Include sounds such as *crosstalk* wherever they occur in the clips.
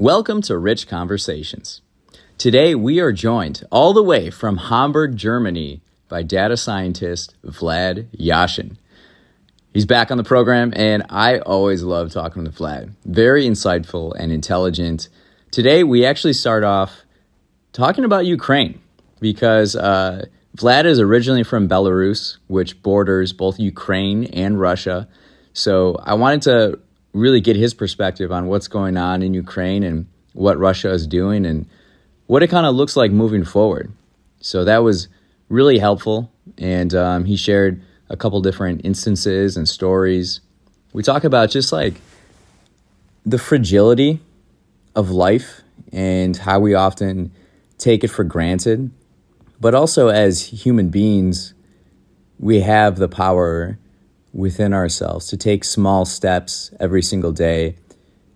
Welcome to Rich Conversations. Today we are joined all the way from Hamburg, Germany by data scientist Vlad Yashin. He's back on the program, and I always love talking with Vlad. Very insightful and intelligent. Today, we actually start off talking about Ukraine because uh, Vlad is originally from Belarus, which borders both Ukraine and Russia. So I wanted to really get his perspective on what's going on in Ukraine and what Russia is doing and what it kind of looks like moving forward. So that was really helpful. And um, he shared a couple different instances and stories. We talk about just like the fragility of life and how we often take it for granted. But also, as human beings, we have the power within ourselves to take small steps every single day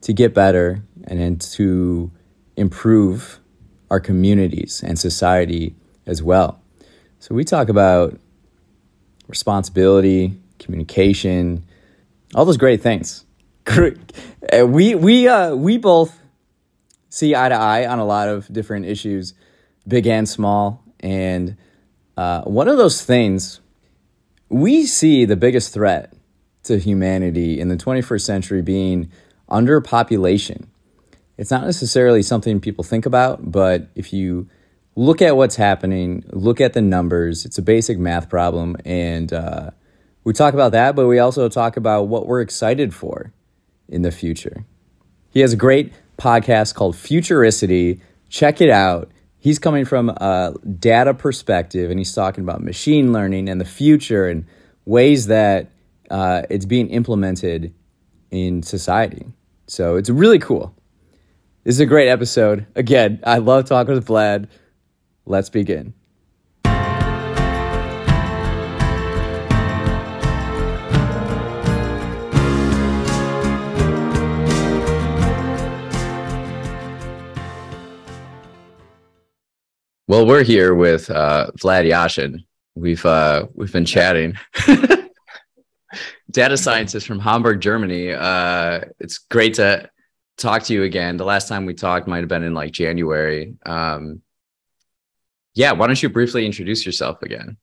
to get better and then to improve our communities and society as well. So, we talk about responsibility, communication, all those great things. *laughs* we we uh, we both see eye to eye on a lot of different issues, big and small. And uh, one of those things we see the biggest threat to humanity in the 21st century being underpopulation. It's not necessarily something people think about, but if you look at what's happening, look at the numbers. It's a basic math problem. And uh, we talk about that, but we also talk about what we're excited for in the future. He has a great podcast called Futuricity. Check it out. He's coming from a data perspective and he's talking about machine learning and the future and ways that uh, it's being implemented in society. So it's really cool. This is a great episode. Again, I love talking with Vlad. Let's begin. Well, we're here with uh, Vlad Yashin. We've uh, we've been chatting. *laughs* Data scientist from Hamburg, Germany. Uh, it's great to talk to you again. The last time we talked might have been in like January. Um, yeah, why don't you briefly introduce yourself again?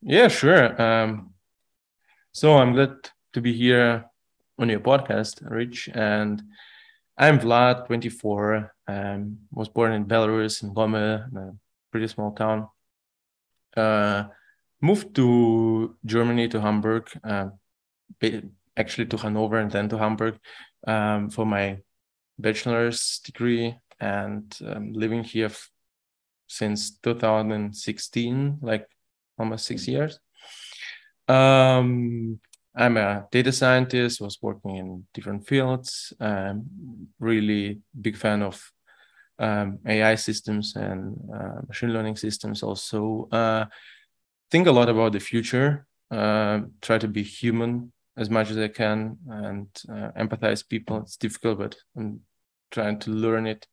Yeah, sure. Um, so I'm glad to be here on your podcast, Rich. And I'm Vlad, 24. Um, was born in Belarus, in Gomel, pretty small town. Uh, moved to Germany, to Hamburg, uh, actually to Hanover and then to Hamburg um, for my bachelor's degree and um, living here since 2016, like almost six mm-hmm. years. Um, I'm a data scientist, was working in different fields, um, really big fan of um, AI systems and uh, machine learning systems also. Uh, think a lot about the future, uh, try to be human as much as I can and uh, empathize people. It's difficult, but I'm trying to learn it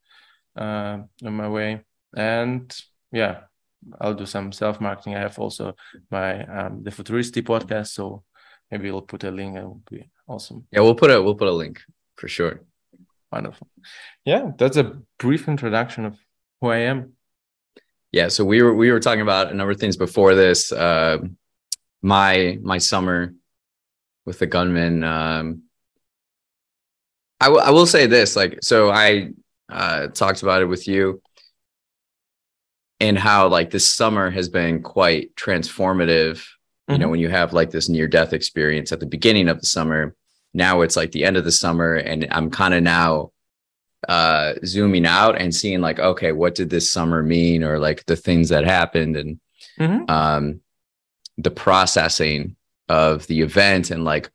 uh, on my way. And yeah i'll do some self marketing i have also my um the futuricity podcast so maybe we'll put a link it will be awesome. Yeah we'll put a we'll put a link for sure wonderful yeah that's a brief introduction of who i am yeah so we were we were talking about a number of things before this uh my my summer with the gunman um I, w- I will say this like so i uh, talked about it with you and how like this summer has been quite transformative. Mm-hmm. You know, mm-hmm. when you have like this near death experience at the beginning of the summer, now it's like the end of the summer, and I'm kind of now uh zooming out and seeing like okay what did this summer mean or like the things that happened and mm-hmm. um the processing of the event and like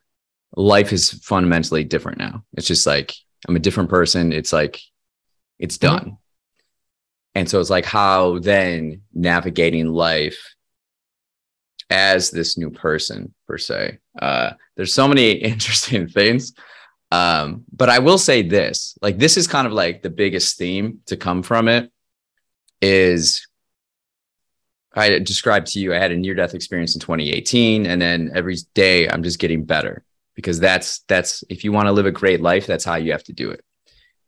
life is fundamentally different now it's just like i'm a different person it's like it's mm-hmm. done. Mm-hmm. And so it's like how then navigating life as this new person per se. Uh, there's so many *laughs* interesting things. Um, but I will say this, like this is kind of like the biggest theme to come from it is I described to you I had a near death experience in 2018 and then every day I'm just getting better because that's that's if you want to live a great life that's how you have to do it.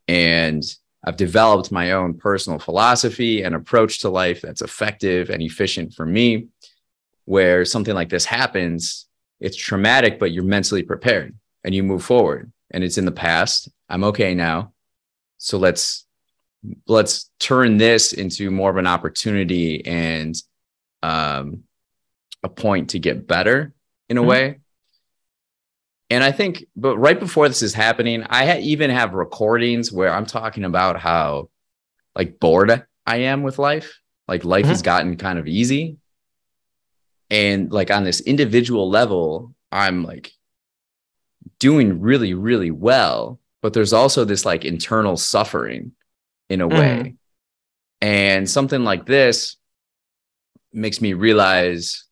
And I've developed my own personal philosophy and approach to life that's effective and efficient for me. Where something like this happens, it's traumatic, but you're mentally prepared and you move forward. And it's in the past. I'm okay now. So let's let's turn this into more of an opportunity and um, a point to get better in a mm-hmm. way. And I think, but right before this is happening, I ha- even have recordings where I'm talking about how like bored I am with life. Like life mm-hmm. has gotten kind of easy. And like on this individual level, I'm like doing really, really well. But there's also this like internal suffering in a mm-hmm. way. And something like this makes me realize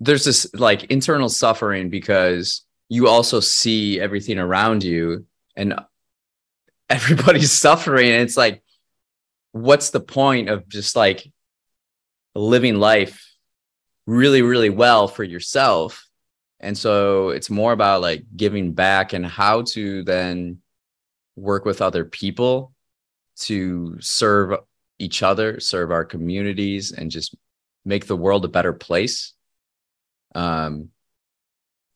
there's this like internal suffering because you also see everything around you and *laughs* everybody's *laughs* suffering and it's like what's the point of just like living life really really well for yourself and so it's more about like giving back and how to then work with other people to serve each other serve our communities and just make the world a better place um,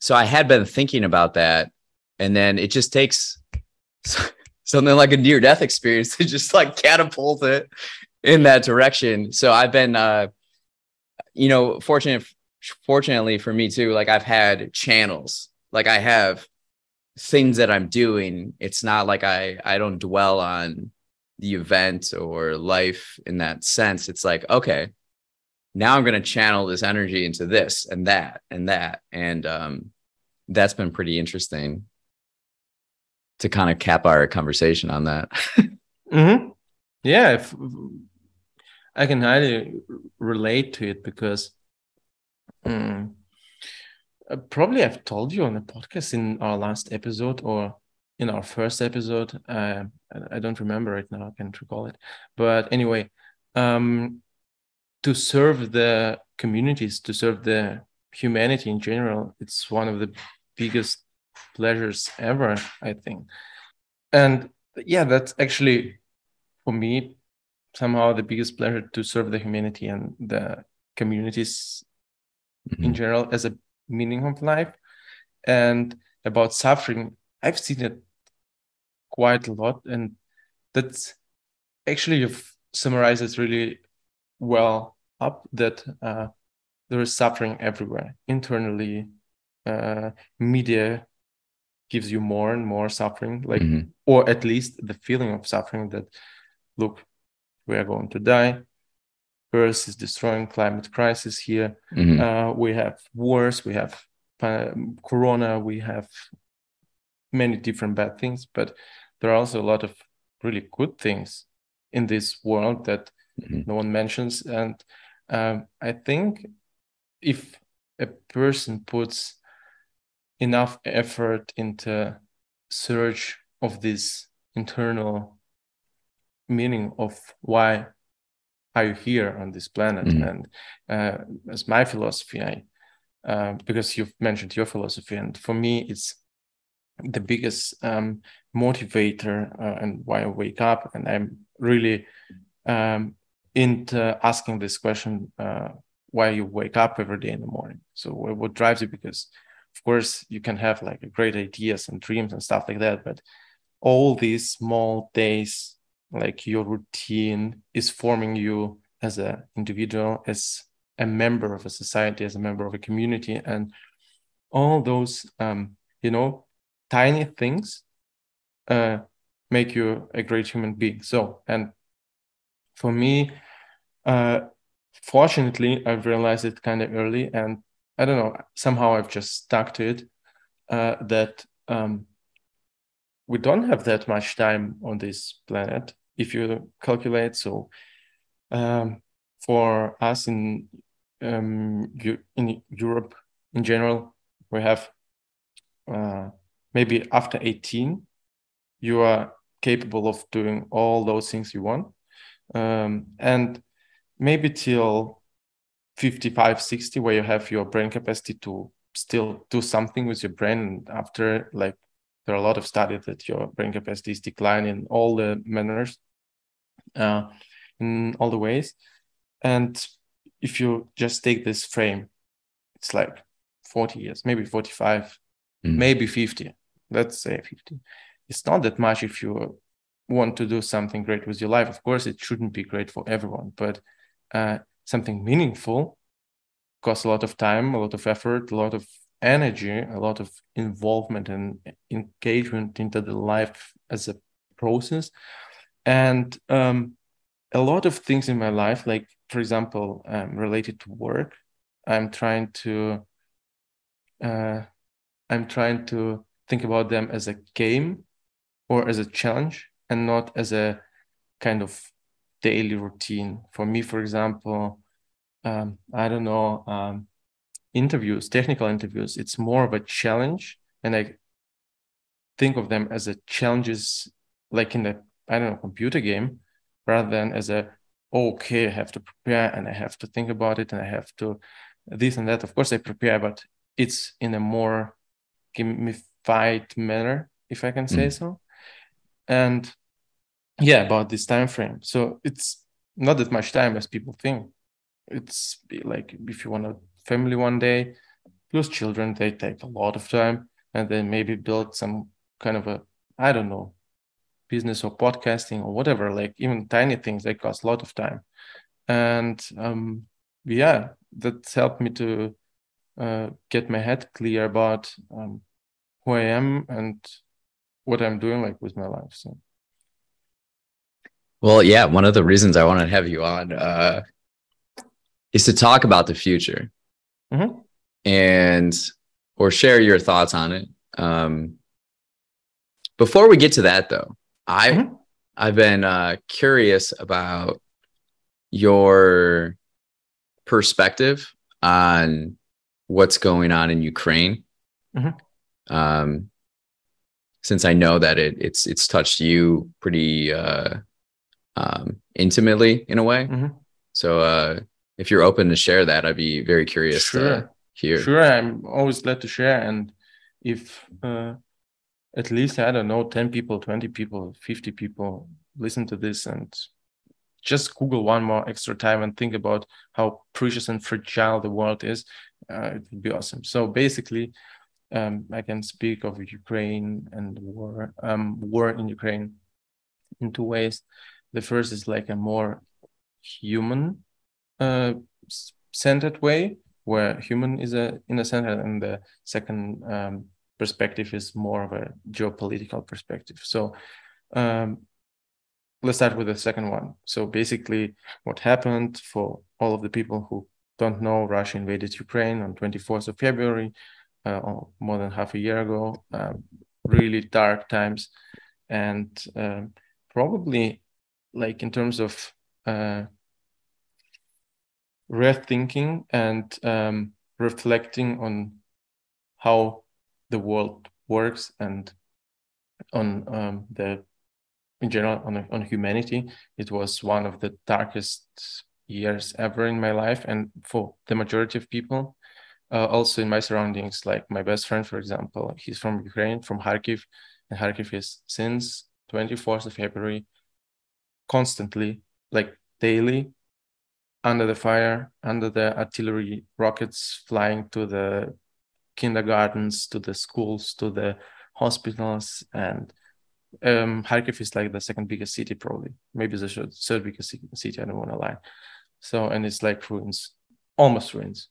so I had been thinking about that, and then it just takes *laughs* something like a near death experience to just like catapult it in that direction. So I've been, uh, you know, fortunate, fortunately for me too. Like I've had channels, like I have things that I'm doing. It's not like I I don't dwell on the event or life in that sense. It's like okay, now I'm going to channel this energy into this and that and that. And um, that's been pretty interesting to kind of cap our conversation on that. *laughs* mm-hmm. Yeah. If, I can highly relate to it because um, probably I've told you on the podcast in our last episode or in our first episode. Uh, I don't remember right now. I can't recall it. But anyway, um, to serve the communities, to serve the humanity in general, it's one of the biggest pleasures ever, I think. And yeah, that's actually for me somehow the biggest pleasure to serve the humanity and the communities mm-hmm. in general as a meaning of life. And about suffering, I've seen it quite a lot. And that's actually you've summarized it really well up that uh, there is suffering everywhere internally uh, media gives you more and more suffering like mm-hmm. or at least the feeling of suffering that look we are going to die earth is destroying climate crisis here mm-hmm. uh, we have wars we have uh, corona we have many different bad things but there are also a lot of really good things in this world that mm-hmm. no one mentions and um, I think if a person puts enough effort into search of this internal meaning of why are you here on this planet? Mm-hmm. and uh, as my philosophy i uh, because you've mentioned your philosophy and for me it's the biggest um, motivator uh, and why i wake up. And i'm really um, into asking this question uh, why you wake up every day in the morning. So what drives you? Because of course you can have like great ideas and dreams and stuff like that but all these small days like your routine is forming you as an individual as a member of a society as a member of a community and all those um, you know tiny things uh, make you a great human being so and for me uh, fortunately, I've realized it kind of early, and I don't know. Somehow, I've just stuck to it. Uh, that um, we don't have that much time on this planet, if you calculate. So, um, for us in um, in Europe in general, we have uh, maybe after 18, you are capable of doing all those things you want. Um, and maybe till 55 60 where you have your brain capacity to still do something with your brain after like there are a lot of studies that your brain capacity is declining in all the manners, uh, in all the ways. And if you just take this frame, it's like 40 years, maybe 45, mm. maybe 50. Let's say 50. It's not that much if you want to do something great with your life. Of course, it shouldn't be great for everyone, but uh, something meaningful costs a lot of time, a lot of effort, a lot of energy, a lot of involvement and engagement into the life as a process. And um, a lot of things in my life, like, for example, um, related to work, I'm trying to. Uh, I'm trying to think about them as a game or as a challenge and not as a kind of daily routine. For me, for example, um, I don't know, um, interviews, technical interviews, it's more of a challenge. And I think of them as a challenges like in the, I don't know, computer game, rather than as a, okay, I have to prepare and I have to think about it and I have to this and that. Of course, I prepare, but it's in a more gamified manner, if I can say mm. so. And yeah, about this time frame. So it's not that much time as people think. It's like if you want a family one day, plus children, they take a lot of time, and then maybe build some kind of a I don't know business or podcasting or whatever. Like even tiny things, they cost a lot of time, and um, yeah, that helped me to uh, get my head clear about um, who I am and what I'm doing like with my life. So. Well, yeah, one of the reasons I want to have you on uh, is to talk about the future mm-hmm. and or share your thoughts on it. Um, before we get to that, though, I mm-hmm. I've been uh, curious about your perspective on what's going on in Ukraine. Mm-hmm. Um, since I know that it it's it's touched you pretty uh, um, intimately in a way. Mm-hmm. So uh, if you're open to share that, I'd be very curious sure. to hear. Sure, I'm always glad to share. And if uh, at least I don't know, ten people, twenty people, fifty people listen to this and just Google one more extra time and think about how precious and fragile the world is, uh, it would be awesome. So basically, um, I can speak of Ukraine and war, um, war in Ukraine in two ways. The first is like a more human uh, centered way, where human is a in a center, and the second um, perspective is more of a geopolitical perspective. So um, let's start with the second one. So basically, what happened for all of the people who don't know, Russia invaded Ukraine on 24th of February, uh, more than half a year ago. Um, really dark times, and um, probably like in terms of uh, rethinking and um, reflecting on how the world works and on um, the in general on, on humanity. It was one of the darkest years ever in my life. And for the majority of people uh, also in my surroundings like my best friend for example he's from ukraine from kharkiv and kharkiv is since 24th of february constantly like daily under the fire under the artillery rockets flying to the kindergartens to the schools to the hospitals and um Kharkiv is like the second biggest city probably. Maybe the third biggest city I don't want to lie. So and it's like ruins almost ruins.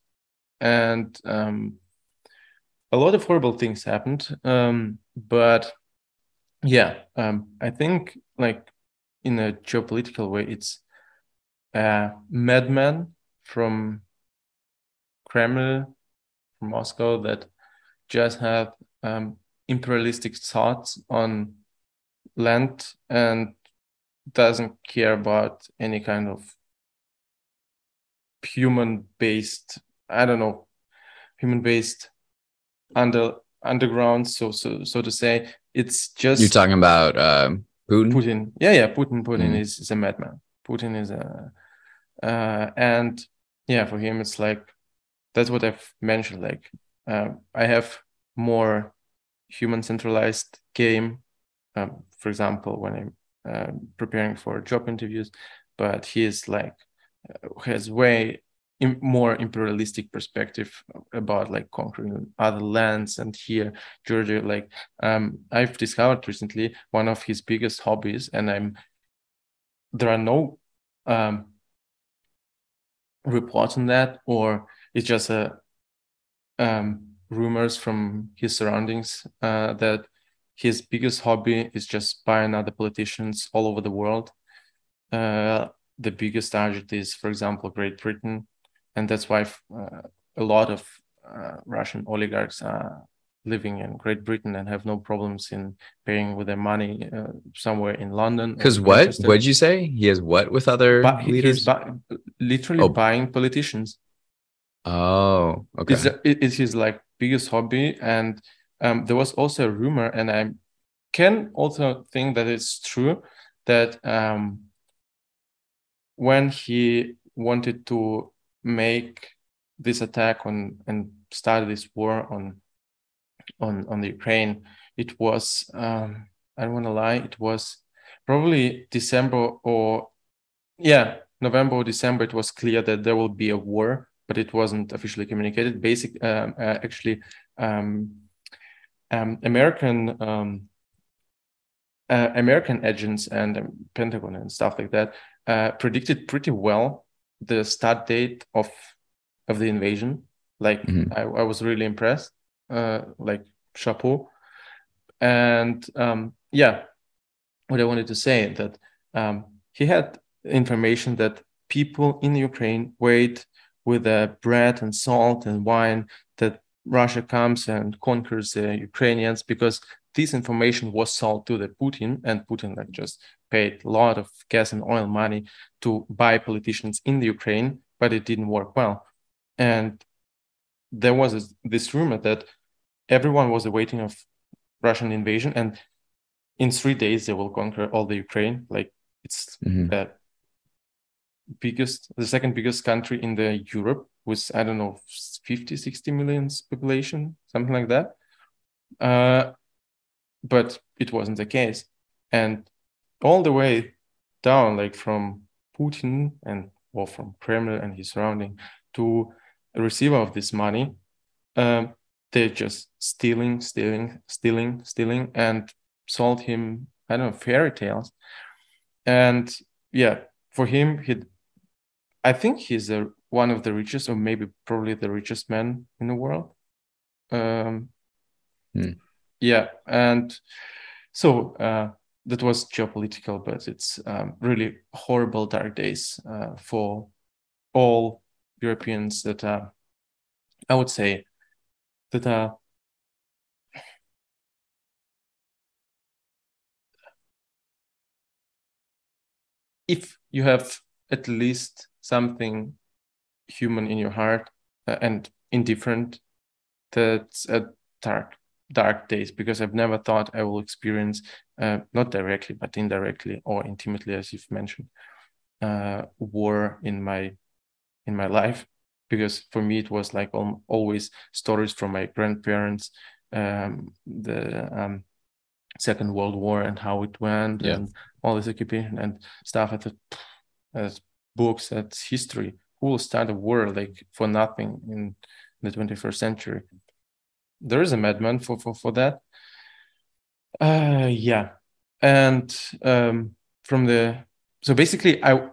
And um a lot of horrible things happened um but yeah um I think like in a geopolitical way it's a madman from Kremlin from Moscow that just have um, imperialistic thoughts on land and doesn't care about any kind of human based i don't know human based under underground so so so to say. It's just you're talking about um, putin? Putin. Yeah yeah putin. Putin mm. is, is a madman. Putin is a uh, and yeah for him it's like that's what i've mentioned like uh, i have more human centralized game. Um, for example, when I'm uh, preparing for job interviews, but he is like uh, has way more imperialistic perspective about like conquering other lands and here georgia like um, i've discovered recently one of his biggest hobbies and i'm there are no um, reports on that or it's just a um, rumors from his surroundings uh, that his biggest hobby is just buying other politicians all over the world. Uh, the biggest target is for example great britain and that's why uh, a lot of uh, Russian oligarchs are living in Great Britain and have no problems in paying with their money uh, somewhere in London. Because what? What did you say? He has what with other but leaders? He's literally oh. buying politicians. Oh, okay. It's, it's his like biggest hobby, and um, there was also a rumor, and I can also think that it's true that um, when he wanted to make this attack on and start this war on on on the Ukraine, it was um, I don't want to lie, it was probably December or yeah November or December. It was clear that there will be a war, but it wasn't officially communicated. Basic um, uh, actually um, um, American um, uh, American agents and um, Pentagon and stuff like that uh, predicted pretty well the start date of of the invasion. Like mm-hmm. I, I, was really impressed. Uh, like chapeau. And um, yeah, what I wanted to say that um, he had information that people in Ukraine wait with uh, bread and salt and wine that Russia comes and conquers the Ukrainians because this information was sold to the Putin and Putin like just paid a lot of gas and oil money to buy politicians in the Ukraine, but it didn't work well. And there was this rumor that everyone was awaiting of Russian invasion, and in three days they will conquer all the Ukraine. Like it's mm-hmm. the biggest, the second biggest country in the Europe with I don't know 50, 60 millions population, something like that. Uh, but it wasn't the case, and all the way down, like from Putin and or from Kremlin and his surrounding to receiver of this money, um, they're just stealing, stealing, stealing, stealing, and sold him I don't know fairy tales. And yeah, for him, he, I think he's a, one of the richest, or maybe probably the richest man in the world. Um, hmm. Yeah, and so uh, that was geopolitical, but it's um, really horrible dark days uh, for all Europeans that are, I would say, that are if you have at least something human in your heart uh, and indifferent, that's a dark dark days because I've never thought I will experience, uh, not directly, but indirectly or intimately, as you've mentioned, uh, war in my in my life. Because for me, it was like always stories from my grandparents, um, the um, Second World War and how it went, yeah. and all this occupation and stuff. at the as books, that's history. Who will start a war like for nothing in the 21st century? there is a madman for for for that. Uh, yeah, and um, from the so basically, I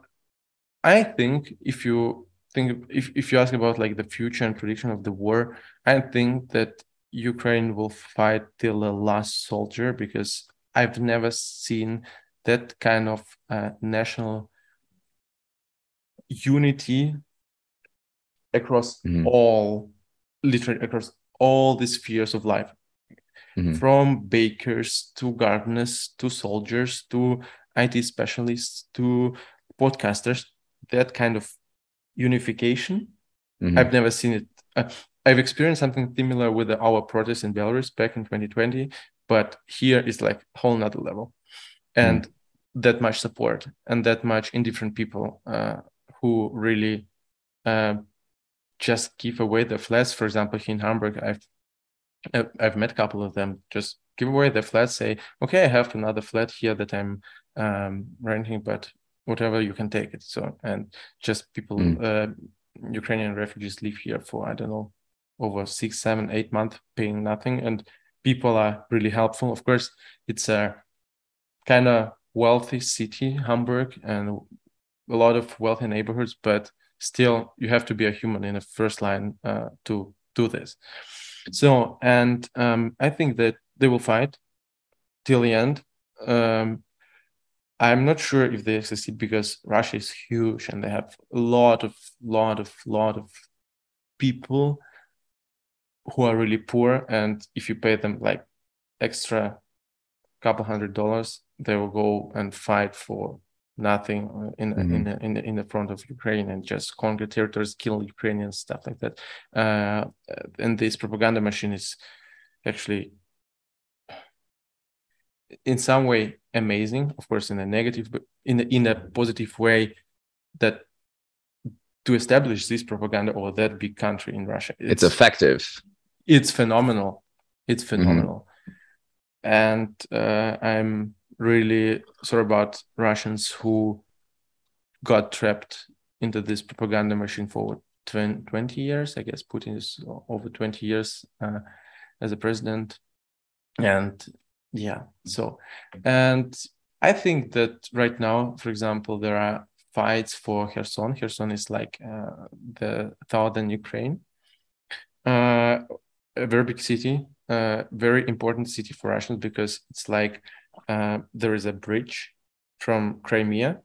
I think if you think if if you ask about like the future and prediction of the war, I think that Ukraine will fight till the last soldier because I've never seen that kind of uh, national unity across mm. all literally across all the spheres of life mm-hmm. from bakers to gardeners to soldiers to IT specialists to podcasters, that kind of unification. Mm-hmm. I've never seen it. Uh, I've experienced something similar with the, our protests in Belarus back in 2020, but here is like a whole nother level. And mm-hmm. that much support and that much indifferent people uh, who really uh, just give away the flats. For example, here in Hamburg, I've I've met a couple of them. Just give away the flat. Say, okay, I have another flat here that I'm um, renting, but whatever you can take it. So and just people, mm. uh, Ukrainian refugees live here for I don't know over six, seven, eight months, paying nothing, and people are really helpful. Of course, it's a kind of wealthy city, Hamburg, and a lot of wealthy neighborhoods, but still you have to be a human in the first line uh, to do this. So, and um, I think that they will fight till the end. Um, I'm not sure if they succeed because Russia is huge and they have a lot of, lot of, lot of people who are really poor. And if you pay them like extra couple hundred dollars, they will go and fight for nothing in mm-hmm. in, in in the front of Ukraine and just conquer territories, kill Ukrainians, stuff like that. Uh, and this propaganda machine is actually in some way amazing, of course, in a negative, but in a, in a positive way that to establish this propaganda or that big country in Russia, it's, it's effective. It's phenomenal. It's mm-hmm. phenomenal. Mm-hmm. And uh, I'm really sorry about Russians who got trapped into this propaganda machine for 20 years. I guess Putin is over 20 years uh, as a president. And yeah, so, and I think that right now, for example, there are fights for Kherson. Kherson is like uh, the southern Ukraine, uh, a very big city, uh, very important city for Russians because it's like uh, there is a bridge from Crimea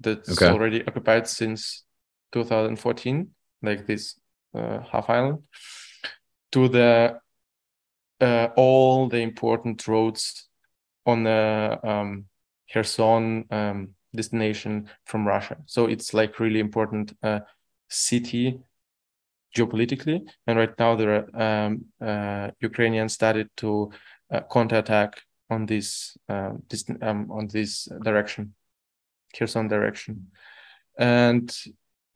that's okay. already occupied since 2014, like this uh, half island, to the uh, all the important roads on the um, Kherson um, destination from Russia. So it's like really important uh, city geopolitically. And right now, the um, uh, Ukrainians started to uh, counterattack on this uh, this um, on this direction, Kherson direction, and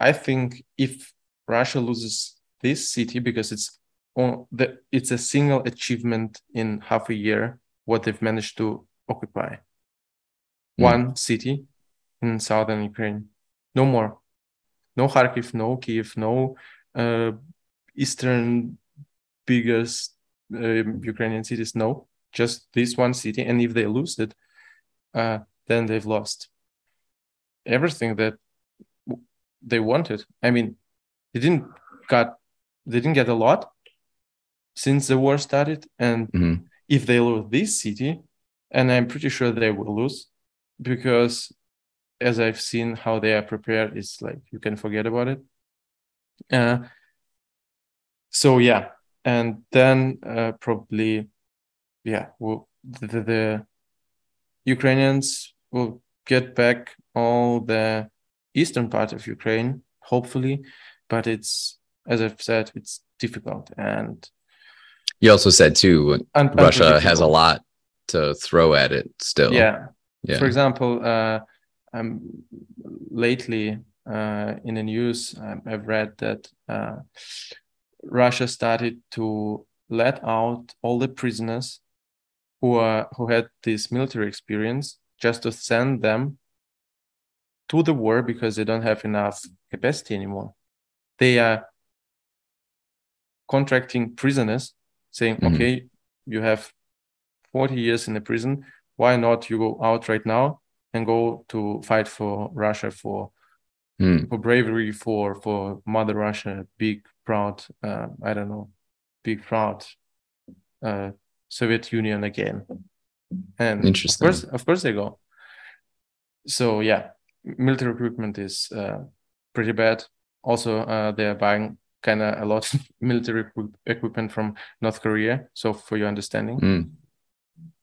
I think if Russia loses this city because it's on the it's a single achievement in half a year what they've managed to occupy. Mm. one city in southern Ukraine, no more, no Kharkiv, no Kiev, no uh, eastern biggest uh, Ukrainian cities, no just this one city. And if they lose it uh, then they've lost everything that they wanted. I mean they didn't got they didn't get a lot since the war started and mm-hmm. if they lose this city and i'm pretty sure they will lose because as i've seen how they are prepared it's like you can forget about it uh, so yeah and then uh, probably yeah, well, the, the, the Ukrainians will get back all the eastern part of Ukraine, hopefully, but it's as I've said, it's difficult. And you also said too, un- Russia has a lot to throw at it still. Yeah. Yeah. For example, uh, um, lately uh, in the news, um, I've read that uh, Russia started to let out all the prisoners who are who had this military experience just to send them to the war because they don't have enough capacity anymore. They are contracting prisoners, saying, mm-hmm. "Okay, you have 40 years in the prison. Why not you go out right now and go to fight for Russia for mm. for bravery for for Mother Russia, big proud uh, I don't know, big proud uh, Soviet Union again. And Interesting. of course, of course they go. So yeah, military equipment is uh, pretty bad. Also, uh, they are buying kind of a lot of *laughs* military equipment from North Korea. So for your understanding, mm.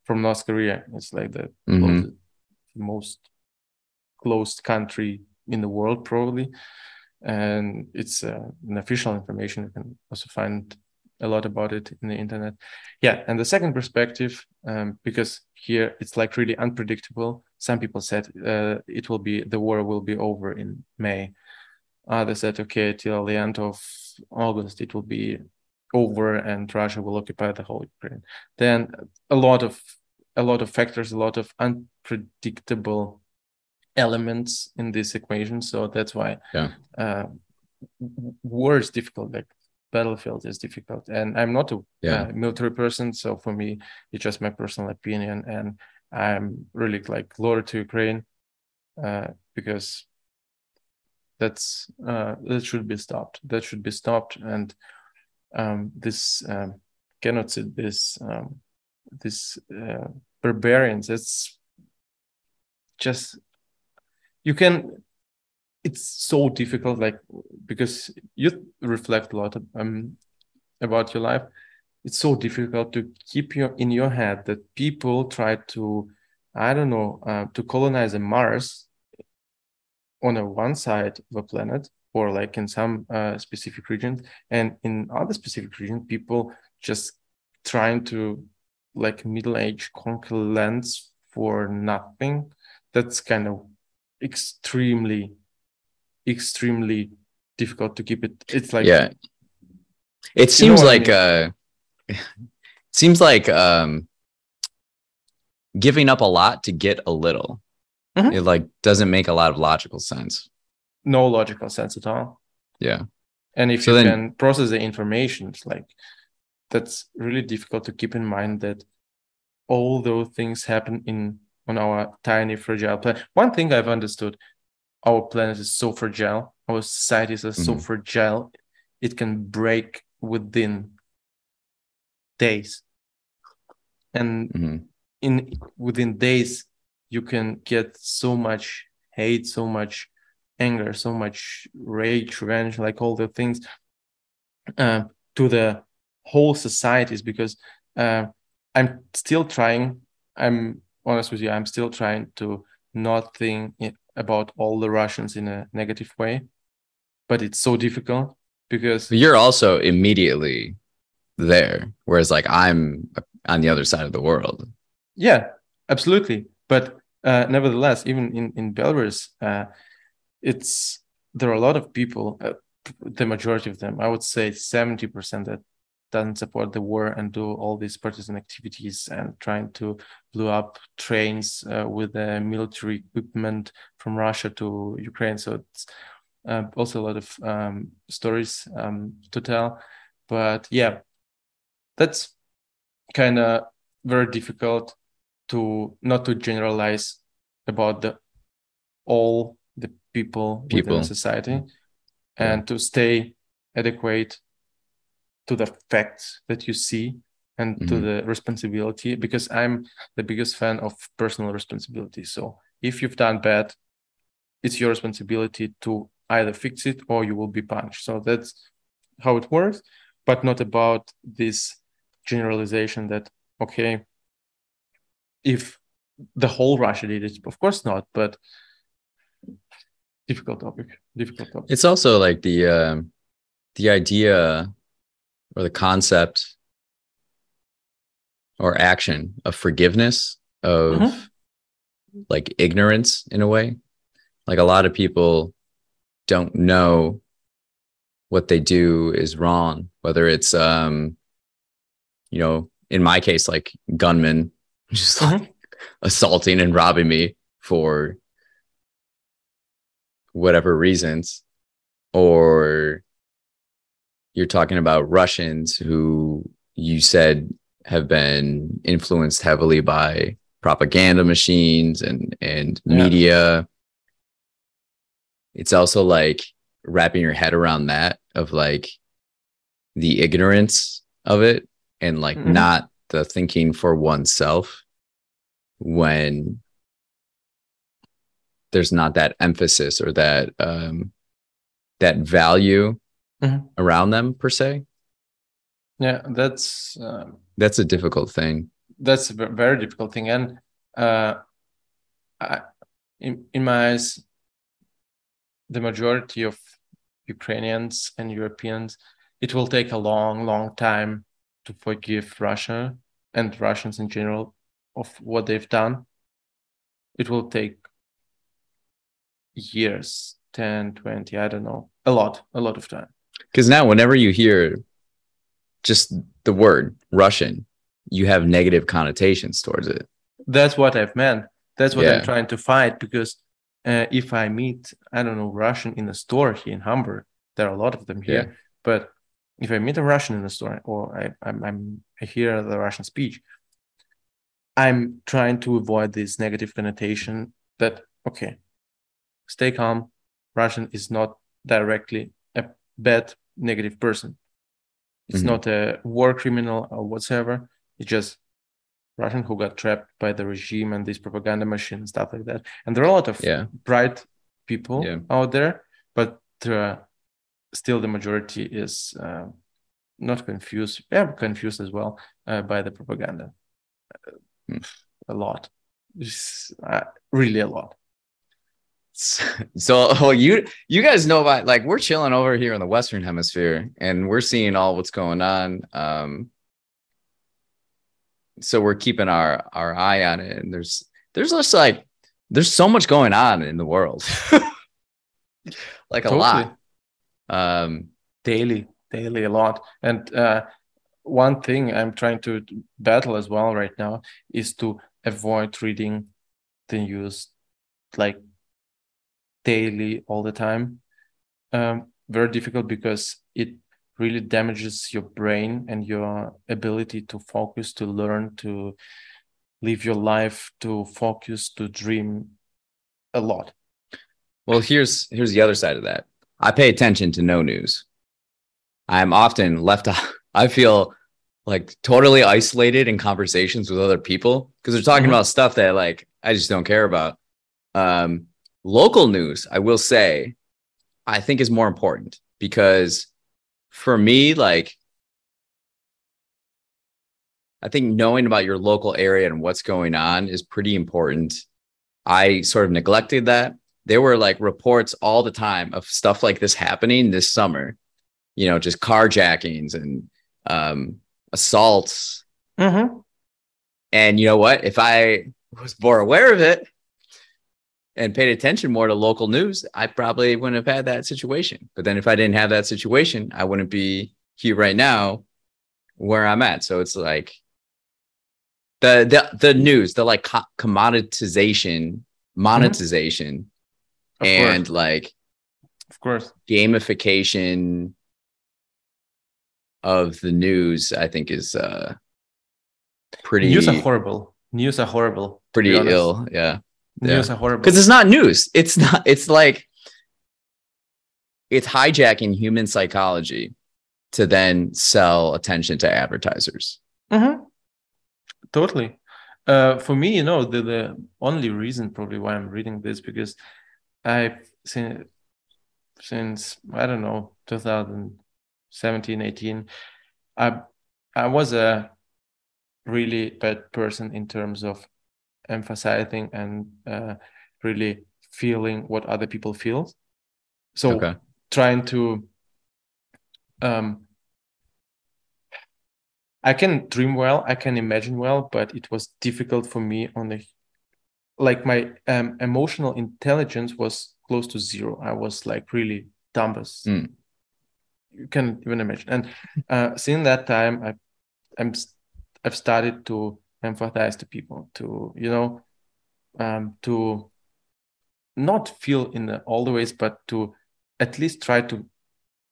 from North Korea, it's like the mm-hmm. most closed country in the world, probably. And it's uh, an official information. You can also find a lot about it in the internet. Yeah, and the second perspective, um, because here it's like really unpredictable. Some people said uh, it will be the war will be over in May. Others said okay till the end of August it will be over and Russia will occupy the whole Ukraine. Then a lot of a lot of factors, a lot of unpredictable elements in this equation. So that's why yeah. uh, war is difficult. Like battlefield is difficult, and I'm not a yeah. uh, military person, so for me it's just my personal opinion, and I'm really like loyal to Ukraine uh, because that's uh, that should be stopped. That should be stopped, and um, this um, genocide, this um, this uh, barbarians. It's just you can. It's so difficult, like because you reflect a lot um, about your life. It's so difficult to keep your in your head that people try to, I don't know, uh, to colonize Mars on a one side of a planet or like in some uh, specific region and in other specific region people just trying to like middle age conquer lands for nothing. That's kind of extremely extremely difficult to keep it. It's like yeah. It seems like I mean? uh *laughs* it seems like um giving up a lot to get a little Mm-hmm. It like doesn't make a lot of logical sense. No logical sense at all. Yeah. And if so you then, can process the information, it's like that's really difficult to keep in mind that all those things happen in on our tiny fragile planet. One thing I've understood, our planet is so fragile, our societies are mm-hmm. so fragile, it can break within days. And mm-hmm. in within days you can get so much hate, so much anger, so much rage, revenge, like all the things uh, to the whole societies because uh, I'm still trying. I'm honest with you. I'm still trying to not think about all the Russians in a negative way, but it's so difficult because you're also immediately there, whereas like I'm on the other side of the world. Yeah, absolutely. But uh, nevertheless, even in in Belarus, uh, it's there are a lot of people. Uh, the majority of them, I would say, seventy percent that doesn't support the war and do all these partisan activities and trying to blow up trains uh, with the military equipment from Russia to Ukraine. So it's uh, also a lot of um, stories um, to tell. But yeah, that's kind of very difficult to not to generalize about the all the people, people. within society mm-hmm. and yeah. to stay adequate to the facts that you see and mm-hmm. to the responsibility because i'm the biggest fan of personal responsibility so if you've done bad it's your responsibility to either fix it or you will be punished so that's how it works but not about this generalization that okay if the whole Russia did it, of course not, but difficult topic. Difficult topic. It's also like the uh, the idea or the concept or action of forgiveness of mm-hmm. like ignorance in a way. Like a lot of people don't know what they do is wrong, whether it's um, you know, in my case, like gunmen just *laughs* like assaulting and robbing me for whatever reasons or you're talking about Russians who you said have been influenced heavily by propaganda machines and and yeah. media it's also like wrapping your head around that of like the ignorance of it and like mm-hmm. not the thinking for oneself when there's not that emphasis or that um, that value mm-hmm. around them per se. Yeah, that's um, that's a difficult thing. That's a very difficult thing, and uh, I, in in my eyes, the majority of Ukrainians and Europeans, it will take a long, long time to forgive Russia and Russians in general of what they've done. It will take years 10 20 i don't know a lot a lot of time because now whenever you hear just the word Russian, you have negative connotations towards it. That's what I've meant. That's what Yeah. I'm trying to fight because uh, if I meet, I don't know, Russian in a store here in Hamburg, there are a lot of them here. Yeah. But if I meet a Russian in the store or I, I'm, I'm I hear the Russian speech, I'm trying to avoid this negative connotation that okay, stay calm. Russian is not directly a bad negative person. It's Mhm. not a war criminal or whatsoever. It's just Russian who got trapped by the regime and this propaganda machine and stuff like that. And there are a lot of Yeah. bright people Yeah. out there, but uh, still the majority is uh, not confused, yeah, confused as well uh, by the propaganda. A lot, Just, uh, really a lot. *laughs* So, well, you you guys know about like we're chilling over here in the Western Hemisphere, and we're seeing all what's going on. Um, so we're keeping our our eye on it, and there's there's just like there's so much going on in the world, *laughs* like a lot. Um, daily daily a lot. And uh, one thing i'm trying to battle as well right now is to avoid reading the news like daily all the time. Um, very difficult because it really damages your brain and your ability to focus to learn to live your life to focus to dream a lot. Well, here's here's the other side of that. I pay attention to no news. I'm often left *laughs* out. I feel like totally isolated in conversations with other people because they're talking Mhm. about stuff that like I just don't care about. Um, local news, I will say, I think is more important because for me, like I think knowing about your local area and what's going on is pretty important. I sort of neglected that. There were like reports all the time of stuff like this happening this summer, you know, just carjackings and um, assaults. mm-hmm. And you know what? If I was more aware of it and paid attention more to local news, I probably wouldn't have had that situation. But then if I didn't have that situation, I wouldn't be here right now where I'm at. So it's like the the the news, the like co- commoditization, monetization, of and course like of course gamification of the news, I think is uh pretty news are horrible news are horrible pretty ill. Yeah. news are horrible because it's not news it's not it's like it's hijacking human psychology to then sell attention to advertisers Mm-hmm. Totally. Uh, for me, you know, the, the only reason probably why I'm reading this because I've seen since I don't know 2017, 18. I I was a really bad person in terms of emphasizing and uh, really feeling what other people feel. So okay trying to um I can dream well, I can imagine well, but it was difficult for me on the like my um, emotional intelligence was close to zero. I was like really dumbest. Mm. You can even imagine. And uh, *laughs* since that time, I, I'm I've started to empathize to people, to you know, um, to not feel in the, all the ways, but to at least try to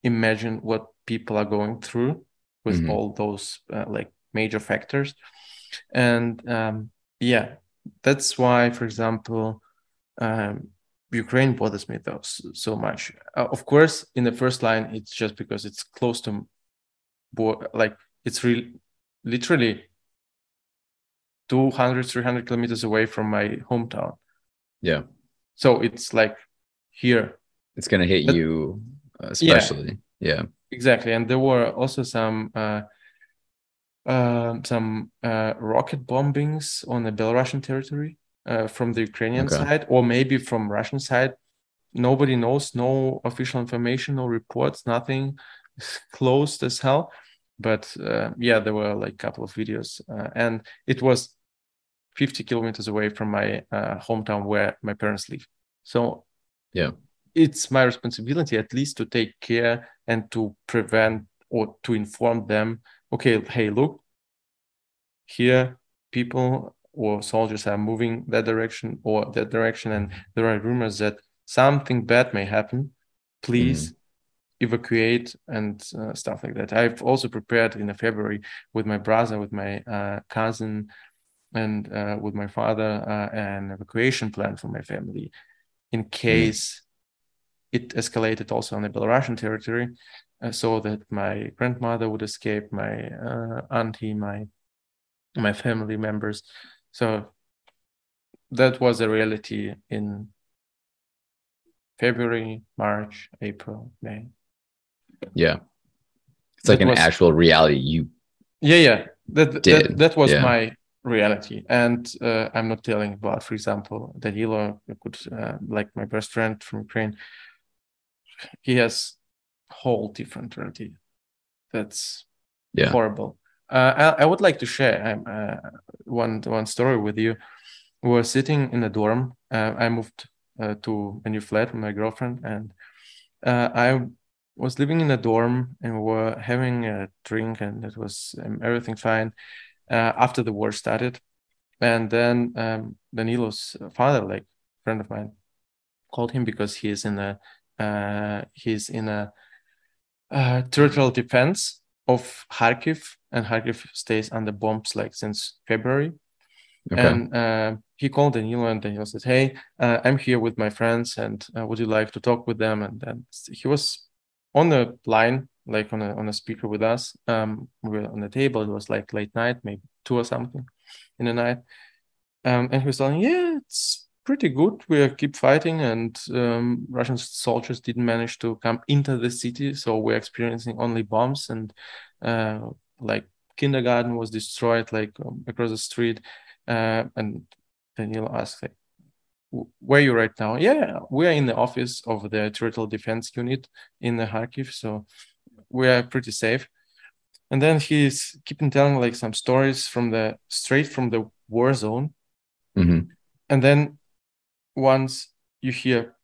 imagine what people are going through with Mhm. all those uh, like major factors and um, yeah that's why for example um, ukraine bothers me though so, much. Uh, of course in the first line it's just because it's close to like it's really literally 200 300 kilometers away from my hometown. Yeah. So it's like here. It's gonna hit But- you uh, especially. Yeah. Exactly and there were also some uh, um some uh, rocket bombings on the belarusian territory uh, from the ukrainian Okay. side or maybe from russian side nobody knows no official information no reports nothing It's closed as hell but uh, yeah there were like a couple of videos uh, and it was 50 kilometers away from my uh, hometown where my parents live so Yeah. it's my responsibility at least to take care and to prevent or to inform them okay, hey, look, here people or soldiers are moving that direction or that direction, and there are rumors that something bad may happen. Please mm. evacuate and uh, stuff like that. I've also prepared in February with my brother, with my uh, cousin, and uh, with my father uh, an evacuation plan for my family in mm. case mm. it escalated also on the Belarusian territory, uh, so that my grandmother would escape, my uh, auntie, my my family members. So that was a reality in February, March, April, May. Yeah. It's like that an was, actual reality you Yeah, yeah. That did. that, that was yeah. my reality. And uh, I'm not telling about, for example, that Danilo could uh, like my best friend from Ukraine. He has whole different reality. That's yeah. horrible. Uh, I, I, would like to share um, uh, one one story with you. We were sitting in a dorm. Uh, I moved uh, to a new flat with my girlfriend, and uh, I was living in a dorm, and we were having a drink, and it was um, everything fine. Uh, after the war started, and then um, Danilo's father, like friend of mine, called him because he is in a he's in a territorial defense of Kharkiv, and Kharkiv stays under bombs like since February. Okay. And uh, he called Danilo, and Danilo said, "Hey, uh, I'm here with my friends, and uh, would you like to talk with them?" And then he was on the line, like on a on a speaker with us. Um, we were on the table. It was like late night, maybe two or something in the night. Um, and he was telling, "Yeah, it's pretty good. We keep fighting, and um, Russian soldiers didn't manage to come into the city, so we're experiencing only bombs and uh, like kindergarten was destroyed like um, across the street. Uh, and Daniel asked, like, "Where are you right now?" Yeah, we are in the office of the territorial defense unit in the Kharkiv, so we are pretty safe. And then he's keeping telling like some stories from the straight from the war zone. Mm-hmm. And then once you hear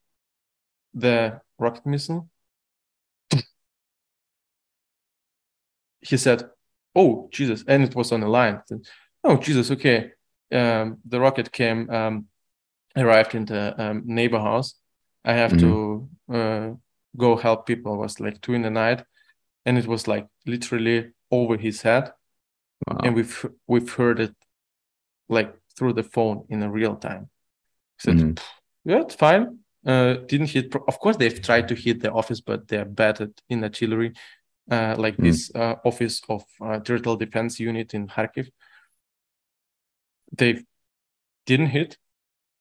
the rocket missile, *laughs* he said, "Oh Jesus!" and it was on the line. Said, oh Jesus! Okay, um, the rocket came, um, arrived in the um, neighbor house. I have mm-hmm. to uh, go help people. It was like two in the night, and it was like literally over his head, wow. and we've we've heard it like through the phone in real time said, mm-hmm. yeah, it's fine. Uh, didn't hit. Pro- of course, they've tried to hit the office, but they're bad at in artillery. Uh, like mm this uh, office of uh, territorial defense unit in Kharkiv. They didn't hit,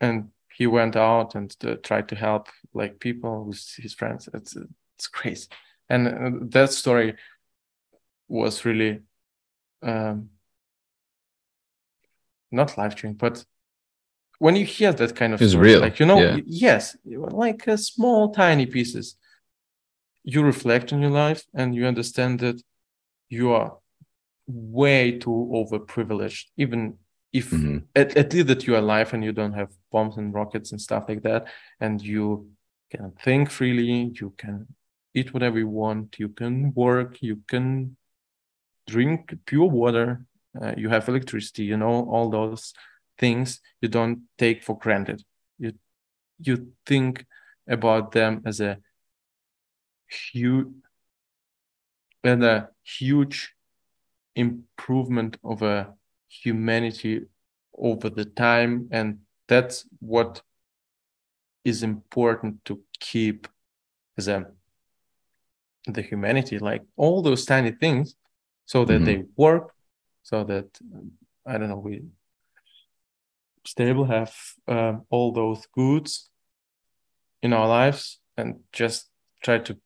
and he went out and uh, tried to help like people with his friends. It's it's crazy, and uh, that story was really um, not life changing, but when you hear that kind of it's story, real. like you know, yeah. yes, like a small tiny pieces, you reflect on your life and you understand that you are way too overprivileged, even if mm-hmm. at, at least that you're alive and you don't have bombs and rockets and stuff like that, and you can think freely, you can eat whatever you want, you can work, you can drink pure water, uh, you have electricity, you know, all those things you don't take for granted. You you think about them as a huge and a huge improvement of a humanity over the time and that's what is important to keep as a the humanity like all those tiny things so that mm-hmm. they work so that i don't know we stable, have uh, all those goods in our lives, and just try to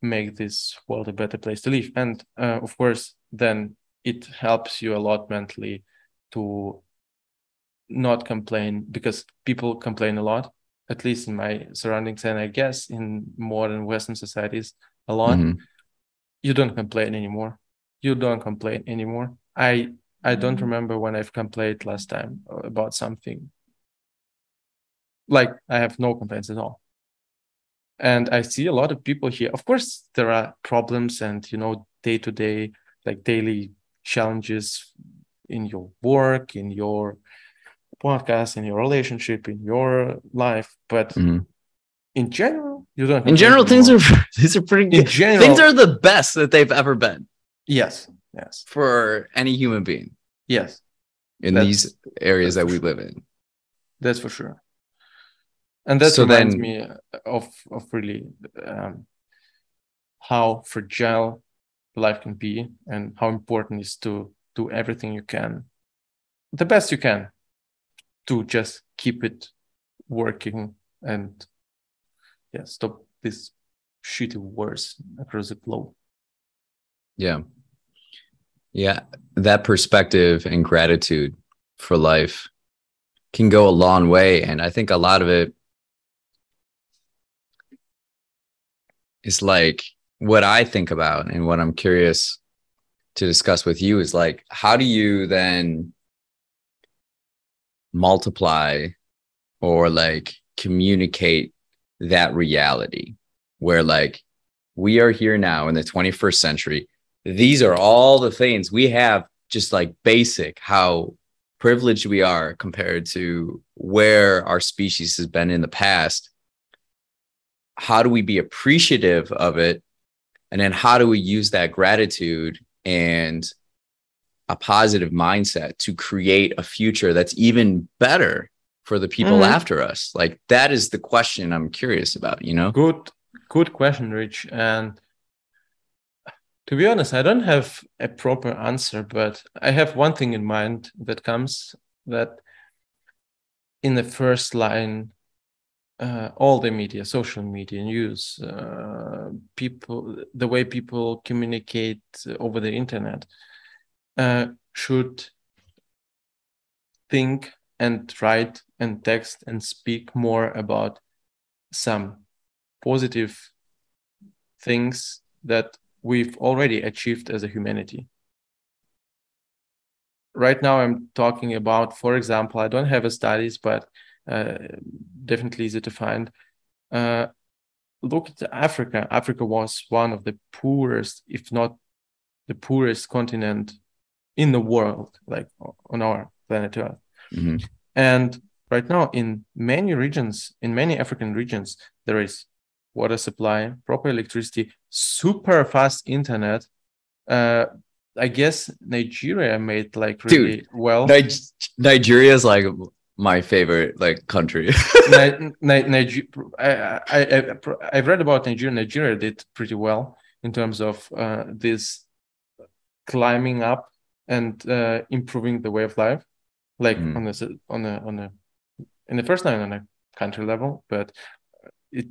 make this world a better place to live. And uh, of course, then it helps you a lot mentally to not complain because people complain a lot, at least in my surroundings, and I guess in modern Western societies, a lot. Mm-hmm. You don't complain anymore. You don't complain anymore. I I don't mm-hmm. remember when I've complained last time about something. Like I have no complaints at all. And I see a lot of people here. Of course, there are problems and you know, day to day, like daily challenges in your work, in your podcast, in your relationship, in your life. But Mhm. in general, you don't. In general, things are *laughs* these are pretty more. in general. Things are the best that they've ever been yes, yes, for any human being yes. in That's- these areas that we live in. That's for sure. And that So reminds then- me of of really um, how fragile life can be, and how important is to do everything you can, the best you can, to just keep it working and yeah, stop this shitty wars across the globe. Yeah. Yeah. That perspective and gratitude for life can go a long way. And I think a lot of it is like what I think about and what I'm curious to discuss with you is like, how do you then multiply or like communicate that reality where like we are here now in the 21st century these are all the things we have just like basic how privileged we are compared to where our species has been in the past how do we be appreciative of it and then how do we use that gratitude and a positive mindset to create a future that's even better for the people Mhm. after us like that is the question i'm curious about you know Good, good question, Rich. And to be honest, I don't have a proper answer, but I have one thing in mind that comes that in the first line, uh, all the media, social media, news, uh, people, the way people communicate over the internet, uh, should think and write and text and speak more about some positive things that we've already achieved as a humanity. Right now, I'm talking about, for example, I don't have a studies, but uh, definitely easy to find. Uh, look at Africa. Africa was one of the poorest, if not the poorest continent in the world, like on our planet Earth. Mhm. And right now, in many regions, in many African regions, there is water supply, proper electricity, super fast internet. Uh, I guess Nigeria made like really well. Nig- nigeria is like my favorite like country *laughs* Ni- Ni- Niger- I, I, I, I've read about Nigeria. Nigeria did pretty well in terms of uh, this climbing up and uh, improving the way of life, like Mm. on a on a on a in the first line on a country level, but it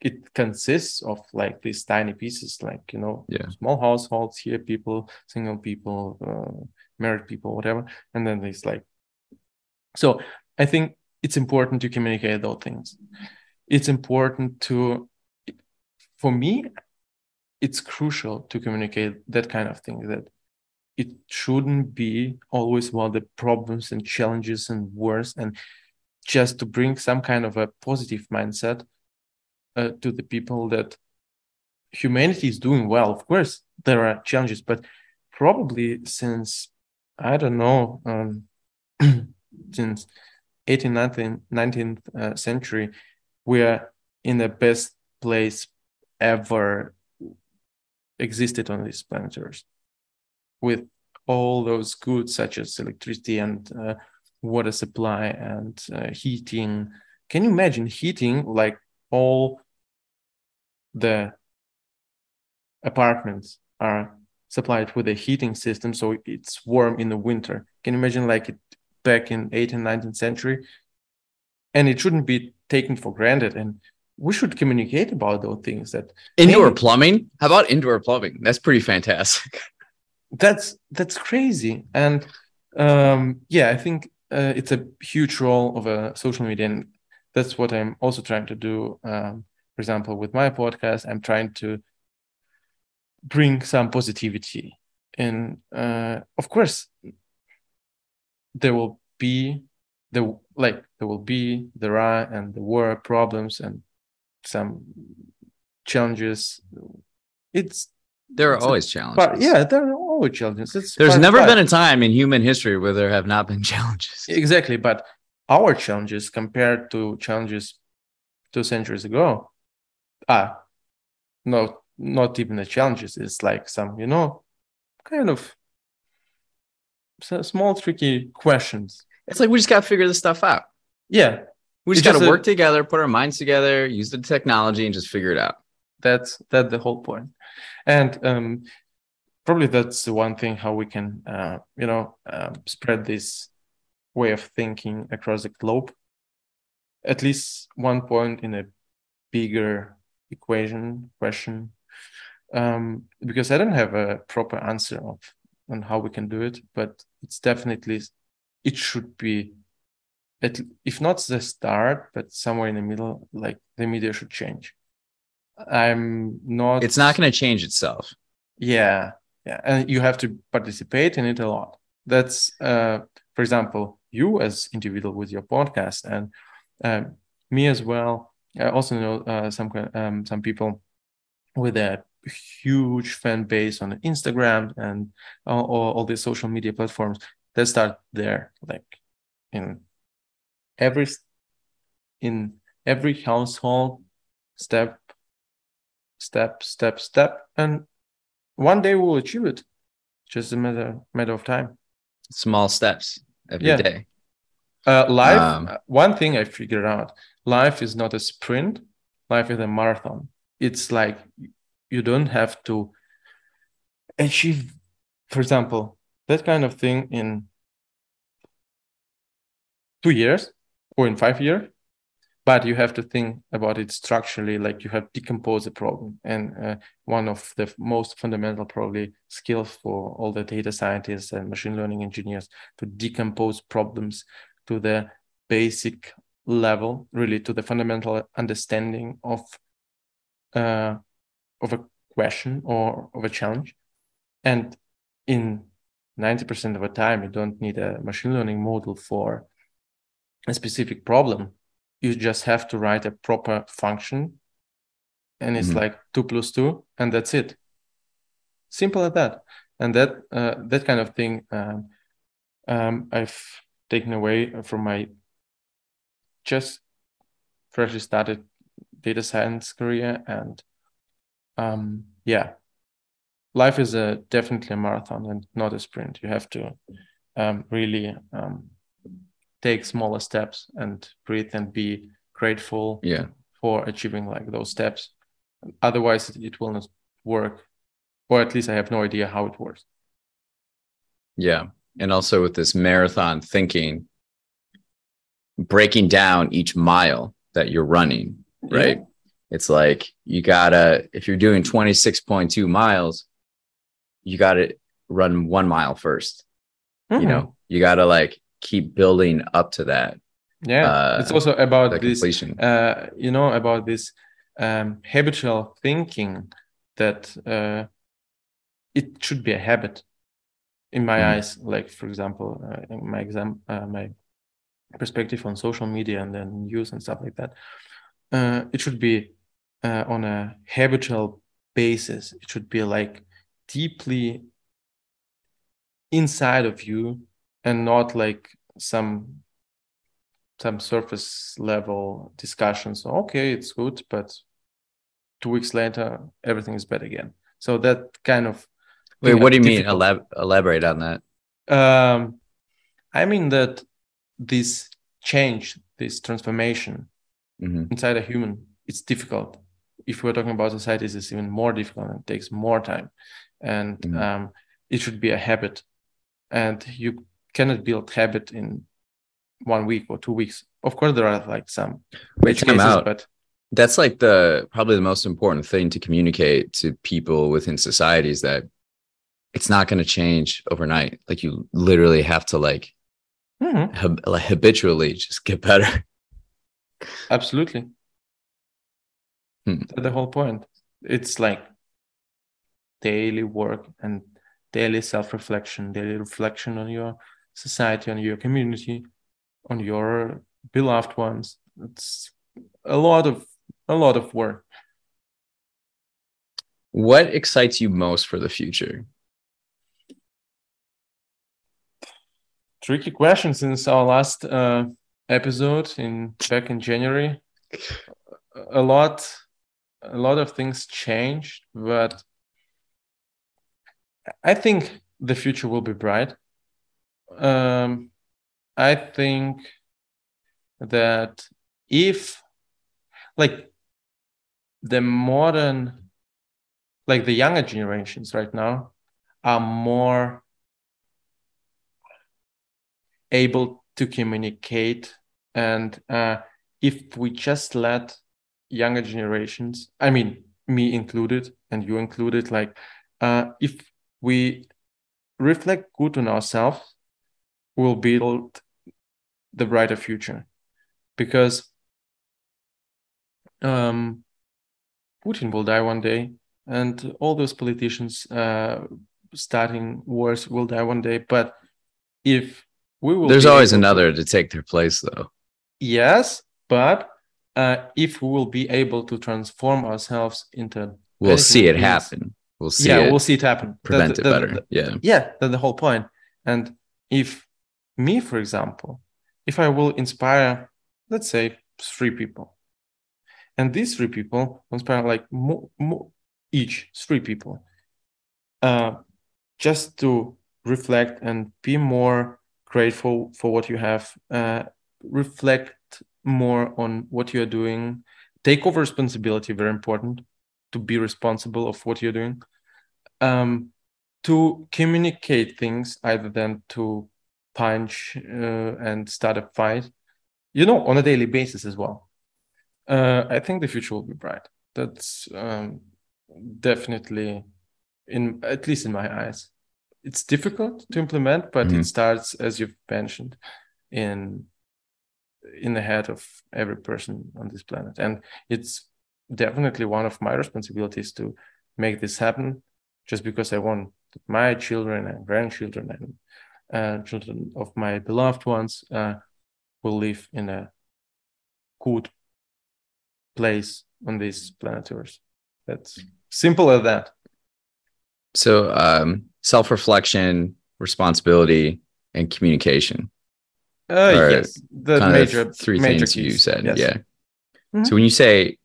it consists of like these tiny pieces, like you know, Yeah. small households here, people, single people, uh, married people, whatever, and then there's like so I think it's important to communicate those things. It's important to, for me, it's crucial to communicate that kind of thing that it shouldn't be always about the problems and challenges and wars and just to bring some kind of a positive mindset uh, to the people that humanity is doing well. Of course, there are challenges, but probably since, I don't know, um, *clears throat* since 18th, 19th, 19th uh, century, we are in the best place ever existed on this planet Earth, with all those goods such as electricity and uh, water supply and uh, heating. Can you imagine heating like all the apartments are supplied with a heating system so it's warm in the winter. Can you imagine like it back in 18th 19th century? And it shouldn't be taken for granted and we should communicate about those things that indoor Maybe- plumbing? How about indoor plumbing? That's pretty fantastic. *laughs* That's that's crazy and um yeah i think uh, it's a huge role of a social media and that's what i'm also trying to do um for example with my podcast i'm trying to bring some positivity and uh of course there will be the like there will be there are and there were problems and some challenges it's there are It's always challenges but yeah there are always challenges. It's There's never been a time in human history where there have not been *laughs* challenges. exactly, but our challenges compared to challenges two centuries ago, ah, no, not even the challenges. It's like some, you know, kind of small tricky questions. It's like we just got to figure this stuff out. Yeah, We just got to just a- work together, put our minds together, use the technology, and just figure it out. that's that's the whole point and um probably that's the one thing how we can uh you know um, spread this way of thinking across the globe at least one point in a bigger equation question um because i don't have a proper answer of on how we can do it but it's definitely it should be at, if not the start but somewhere in the middle like the media should change. I'm not It's not going to change itself. yeah yeah and you have to participate in it a lot. That's uh for example you as individual with your podcast and um, me as well i also know uh, some um, some people with a huge fan base on instagram and all, all, all these social media platforms that start there like in every in every household step step step step and one day we'll achieve it just a matter matter of time Small steps every day. Yeah. uh life Um, uh, one thing i figured out life is not a sprint. Life is a marathon. It's like you don't have to achieve for example that kind of thing in two years or in five years but you have to think about it structurally like you have decomposed the problem. And uh, one of the most fundamental probably skills for all the data scientists and machine learning engineers to decompose problems to the basic level really to the fundamental understanding of uh, of a question or of a challenge. And in 90% of the time you don't need a machine learning model for a specific problem. You just have to write a proper function and it's Mhm. like two plus two and that's it. Simple as that. And that uh, that kind of thing um, um, i've taken away from my just freshly started data science career and um, yeah life is a definitely a marathon and not a sprint you have to um, really um, take smaller steps and breathe and be grateful Yeah. for achieving like those steps otherwise it, it will not work or at least i have no idea how it works Yeah. And also with this marathon thinking, breaking down each mile that you're running, right? It's like you gotta, if you're doing 26.2 miles, you gotta run one mile 1st You Mhm. know, you gotta like keep building up to that, yeah uh, it's also about the this completion. uh, you know about this um, habitual thinking that uh, it should be a habit in my Mhm. eyes like for example uh, my exam uh, my perspective on social media and then news and stuff like that uh, it should be uh, on a habitual basis it should be like deeply inside of you and not like some some surface level discussions okay it's good but two weeks later everything is bad again so that kind of Wait, what do you is mean? Elab- elaborate on that. um i mean that this change this transformation Mhm. inside a human it's difficult if we're talking about societies it's even more difficult and takes more time and Mhm. um, it should be a habit and you cannot build habit in one week or two weeks of course there are like some time cases, out. but That's like the probably the most important thing to communicate to people within societies that it's not going to change overnight. Like you literally have to like, Mhm, hab- like habitually just get better. *laughs* absolutely Hmm. that's the whole point it's like daily work and daily self-reflection daily reflection on your society on your community on your beloved ones it's a lot of a lot of work What excites you most for the future? Tricky question since our last uh, episode in back in January. A lot, a lot of things changed, but I think the future will be bright. Um, I think that if, like, the modern, like the younger generations right now, are more able to communicate. And uh, if we just let younger generations i mean me included and you included like uh, if we reflect good on ourselves we'll build the brighter future. Because um, putin will die one day and all those politicians uh, starting wars will die one day. But if we will there's always another to, to take their place though. Yes but uh, if we will be able to transform ourselves into we'll see it happen. We'll see yeah we'll see it happen. Prevent it better. yeah. Yeah that's the whole point. point and if me for example if i will inspire let's say three people and these three people inspire like more, more, each three people uh, just to reflect and be more grateful for what you have uh, reflect more on what you're doing. Take over responsibility very important to be responsible of what you're doing. Um, to communicate things either than to punch uh, and start a fight you know on a daily basis as well. Uh, i think the future will be bright. That's um, definitely in at least in my eyes it's difficult to implement but mm-hmm. it starts as you've mentioned in in the head of every person on this planet. And it's definitely one of my responsibilities to make this happen just because i want my children and grandchildren and uh, children of my beloved ones uh, will live in a good place on this planet earth. That's simple as that so um, self-reflection responsibility and communication uh, yes, the major three major things keys. you said. Yes. Yeah. Mhm. So when you say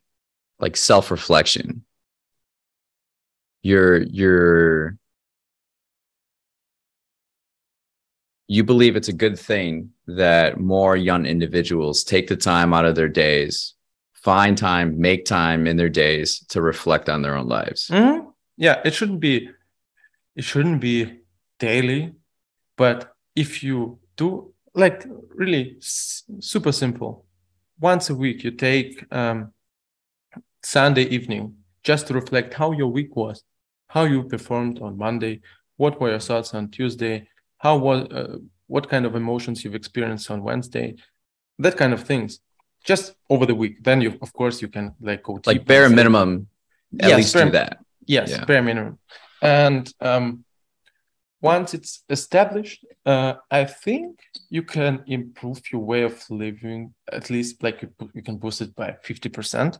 like self-reflection, you're you're you believe it's a good thing that more young individuals take the time out of their days, find time, make time in their days to reflect on their own lives. Mhm. Yeah, it shouldn't be it shouldn't be daily, but if you do like really super simple, once a week you take um, Sunday evening just to reflect how your week was, how you performed on Monday, what were your thoughts on Tuesday, how was uh, what kind of emotions you've experienced on Wednesday, that kind of things. Just over the week, then you of course you can like go Like bare minimum, at Yes, least bare- do that. Yes, Yeah. bare minimum. And um, once it's established, uh, I think you can improve your way of living. At least, like you, you can boost it by fifty percent.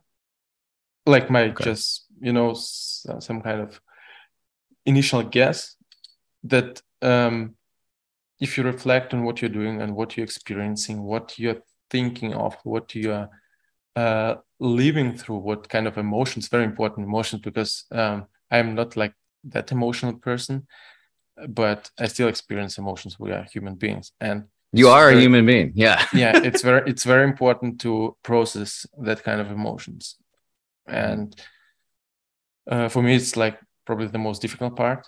Like my Okay. just you know some kind of initial guess that um, if you reflect on what you're doing and what you're experiencing, what you're thinking of, what you're uh, living through, what kind of emotions, very important emotions, because um, I'm not like that emotional person, but I still experience emotions. We are human beings, and You are a human being. Yeah. *laughs* yeah, it's very it's very *laughs* important to process that kind of emotions, and uh, for me, it's like probably the most difficult part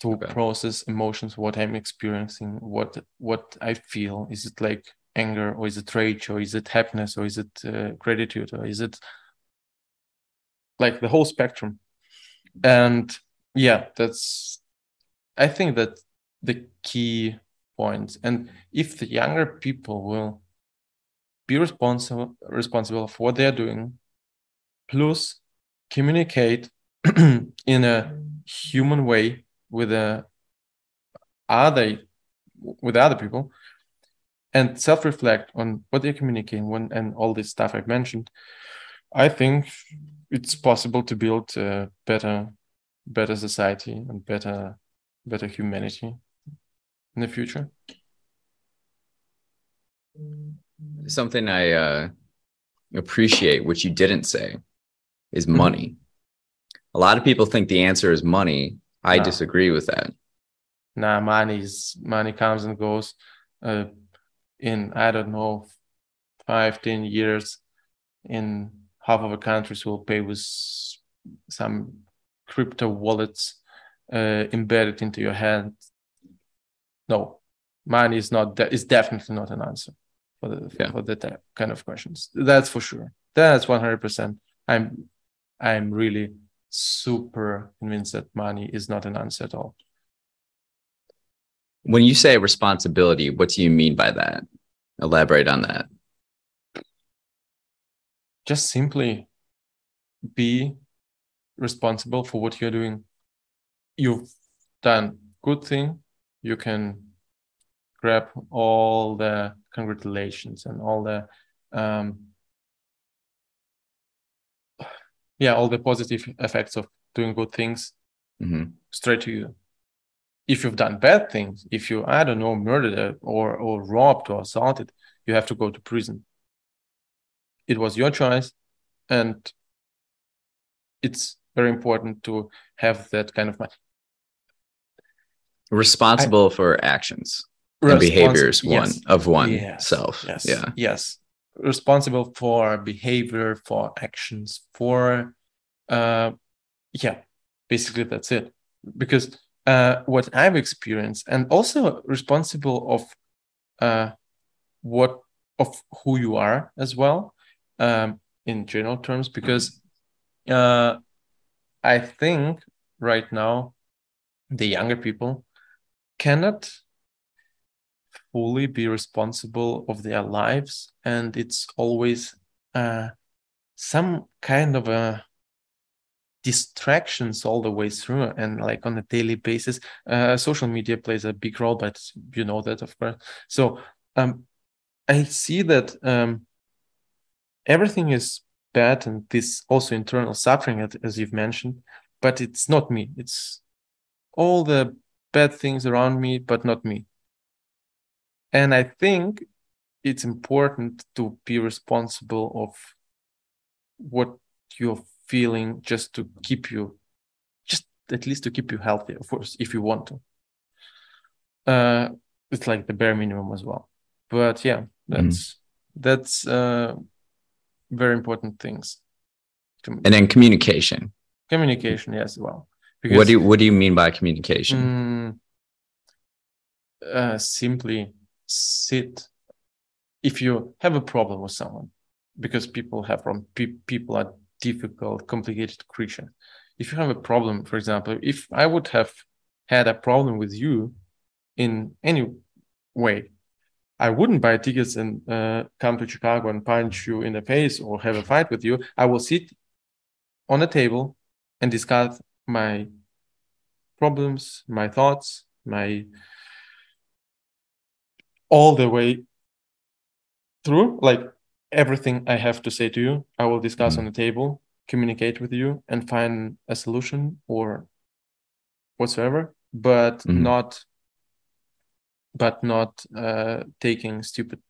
to Okay. process emotions, what I'm experiencing, what what I feel. Is it like anger, or is it rage, or is it happiness, or is it uh, gratitude, or is it like the whole spectrum? And yeah, that's I think that the key points. And if the younger people will be responsible responsible for what they're doing, plus communicate *clears throat* in a human way with a other with other people and self-reflect on what they're communicating when and all this stuff I've mentioned, I think it's possible to build a better better society and better better humanity in the future. something I uh, appreciate, which you didn't say, is Mm-hmm. money. A lot of people think the answer is money. I disagree with that. Nah, money is money comes and goes. Uh, in I don't know, five, ten years, in half of the countries will pay with some crypto wallets uh, embedded into your hand. No, money is not. De- is definitely not an answer for the Yeah. for that kind of questions. That's for sure. That's one hundred percent. I'm I'm really super convinced that money is not an answer at all. When you say responsibility, what do you mean by that? Elaborate on that. Just simply be responsible for what you're doing. You've done good thing. You can grab all the congratulations and all the um yeah all the positive effects of doing good things Mhm. straight to you. If you've done bad things if you i don't know murdered or or robbed or assaulted you have to go to prison it was your choice and it's very important to have that kind of mind. Responsible for actions and behaviors one of one Yes. self. Yes. Yeah. Yes. Responsible for behavior, for actions, for uh yeah, basically that's it. Because uh what I've experienced and also responsible of uh what of who you are as well, um, in general terms, because uh I think right now the younger people cannot fully be responsible of their lives and it's always uh, some kind of a distractions all the way through and like on a daily basis. Uh, social media plays a big role but you know that of course. So um, i see that um, everything is bad and this also internal suffering as- you've mentioned but it's not me. It's all the bad things around me but not me. And i think it's important to be responsible of what you're feeling just to keep you just at least to keep you healthy of course if you want to. Uh it's like the bare minimum as well. But yeah that's that's uh very important things And then communication. communication yes well What do you what do you mean by communication? Mm, uh, simply sit. If you have a problem with someone, because people have from pe- people are difficult, complicated creatures. If you have a problem, for example, if I would have had a problem with you in any way, I wouldn't buy tickets and uh, come to Chicago and punch you in the face or have a fight with you. I will sit on a table and discuss my problems, my thoughts, my all the way through, like everything I have to say to you, I will discuss Mhm. on the table, communicate with you, and find a solution or whatsoever, but Mhm. not but not uh, taking stupid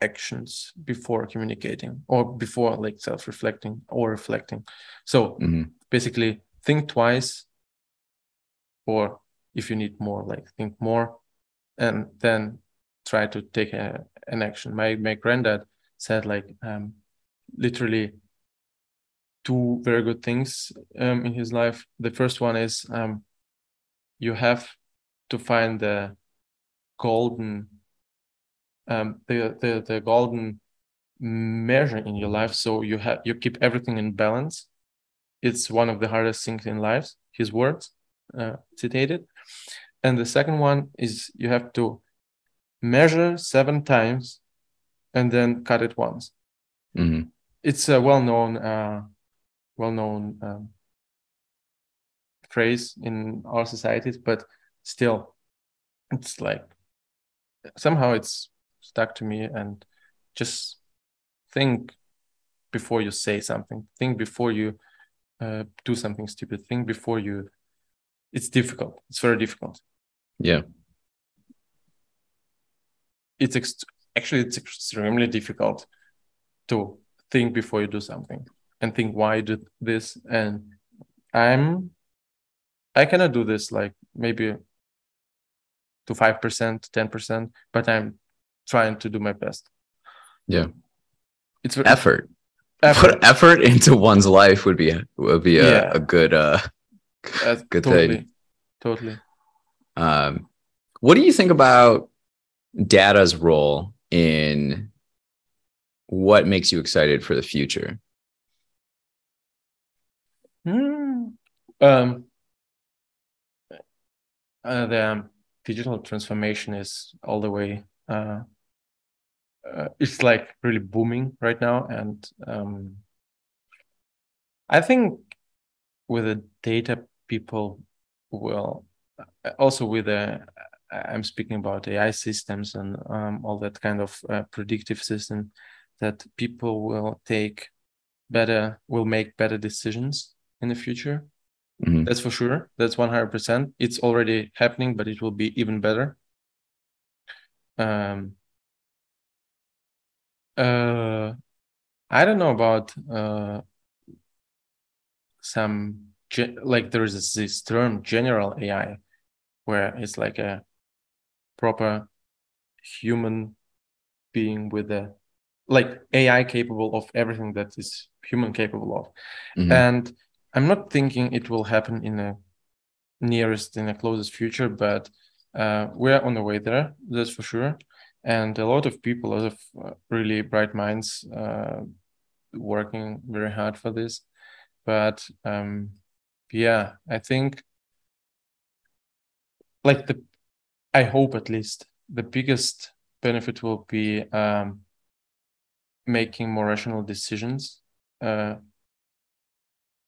actions before communicating or before like self-reflecting or reflecting. So Mhm. basically think twice or if you need more like think more and then try to take a, an action my my granddad said like um literally two very good things um in his life the first one is um you have to find the golden um the the, the golden measure in your life. So you have you keep everything in balance. It's one of the hardest things in life his words uh, citated. And the second one is you have to measure seven times and then cut it once. Mhm. it's a well-known uh, well-known um, phrase in our societies but still it's like somehow it's stuck to me and just think before you say something think before you uh, do something stupid think before you it's difficult it's very difficult Yeah. it's ext- actually it's extremely difficult to think before you do something and think why you do this. And I'm I cannot do this like maybe to five percent, ten percent, but I'm trying to do my best. Yeah. It's effort. effort. Put effort into one's life would be would be a, yeah. a good uh *laughs* good totally, thing. Totally. Um what do you think about data's role in what makes you excited for the future? Mm, um, uh, the digital transformation is all the way. Uh, uh, it's like really booming right now, and um, I think with the data, people will uh, also with the I'm speaking about AI systems and um, all that kind of uh, predictive system that people will take better, will make better decisions in the future. Mm-hmm. That's for sure. That's 100%. It's already happening, but it will be even better. Um, uh, I don't know about uh, some, ge- like there is this term general AI, where it's like a proper human being with a like AI capable of everything that is human capable of. Mm-hmm. And I'm not thinking it will happen in the nearest in the closest future, but uh, we're on the way there, that's for sure. And a lot of people, a lot of uh, really bright minds, uh, working very hard for this. But um, yeah, I think like the I hope at least the biggest benefit will be um, making more rational decisions. Uh,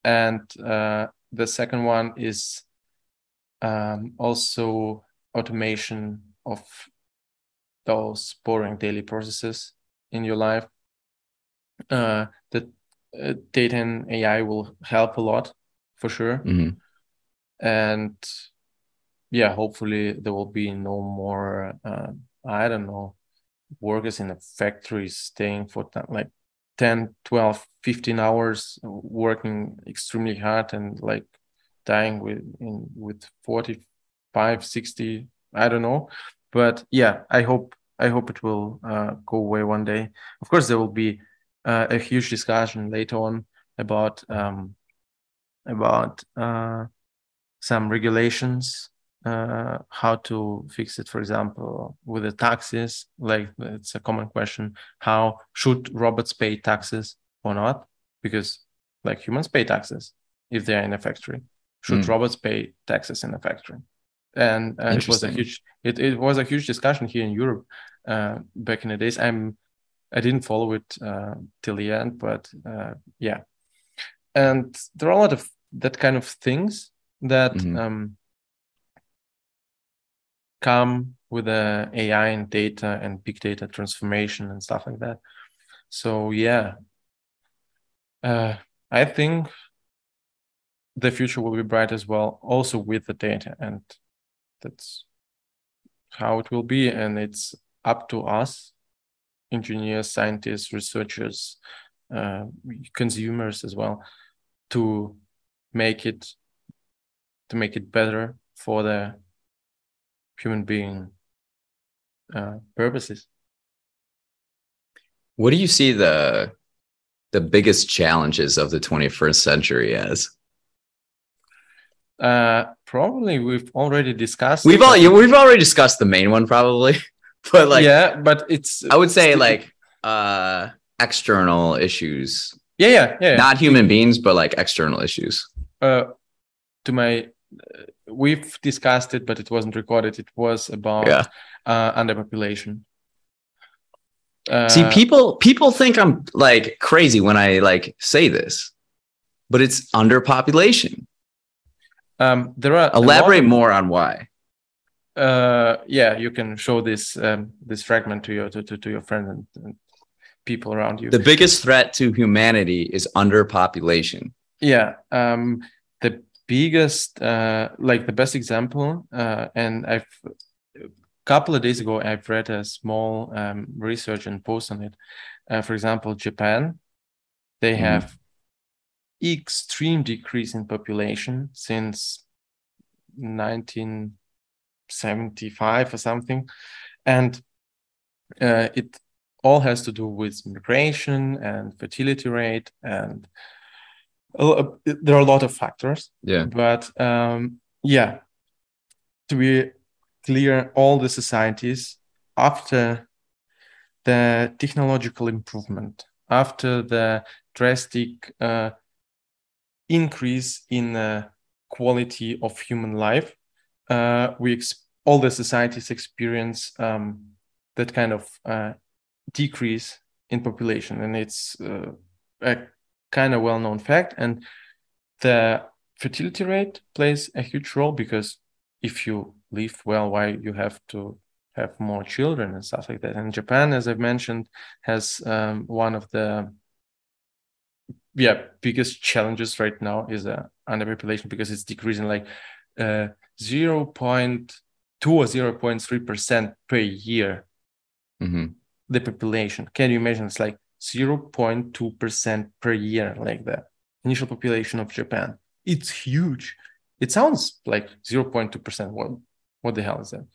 and uh, the second one is um, also automation of those boring daily processes in your life. Uh, that uh, data and AI will help a lot for sure. Mm-hmm. And yeah, hopefully there will be no more, uh, I don't know, workers in a factory staying for like 10, 12, 15 hours working extremely hard and like dying with in, with 45, 60, I don't know. But yeah, I hope I hope it will uh, go away one day. Of course, there will be uh, a huge discussion later on about um, about uh, some regulations uh, how to fix it for example with the taxes like it's a common question how should robots pay taxes or not? Because like humans pay taxes if they're in a factory. Should mm. robots pay taxes in a factory? And uh, it was a huge it, it was a huge discussion here in europe uh, back in the days. I'm i didn't follow it uh, till the end but uh, yeah. And there are a lot of that kind of things that mm-hmm. um, come with the AI and data and big data transformation and stuff like that. So yeah, uh, I think the future will be bright as well, also with the data, and that's how it will be. And it's up to us, engineers, scientists, researchers, uh, consumers as well, to make it to make it better for the human being uh, purposes. What do you see the the biggest challenges of the 21st century as? Uh, probably we've already discussed. We've all we've already discussed the main one, probably. *laughs* but like, yeah, but it's. I would say like uh external issues. Yeah, yeah, yeah. Not human beings, but like external issues. Uh, to my we've discussed it, but it wasn't recorded. It was about yeah. uh, underpopulation. Uh, See, people people think I'm like crazy when I like say this, but it's underpopulation. Um, there are elaborate more on why. Uh, yeah, you can show this um, this fragment to your to, to, to your friends and, and people around you. The biggest threat to humanity is underpopulation. Yeah. Um, the biggest uh, like the best example uh, and i've a couple of days ago, I've read a small um, research and post on it. Uh, for example, Japan, they mm-hmm. have extreme decrease in population since 1975 or something, and uh, it all has to do with migration and fertility rate and there are a lot of factors yeah. but um, yeah. To be clear all the societies after the technological improvement after the drastic uh, increase in the quality of human life uh, we ex- all the societies experience um, that kind of uh, decrease in population. And it's uh, a kind of well-known fact and the fertility rate plays a huge role because if you live well why you have to have more children and stuff like that. And japan as i've mentioned has um, one of the yeah biggest challenges right now is uh, underpopulation because it's decreasing like uh, 0.2 or 0.3 percent per year. Mm-hmm. the population. Can you imagine? It's like 0.2 percent per year like the initial population of japan. It's huge. It sounds like 0.2 percent. What what the hell is that?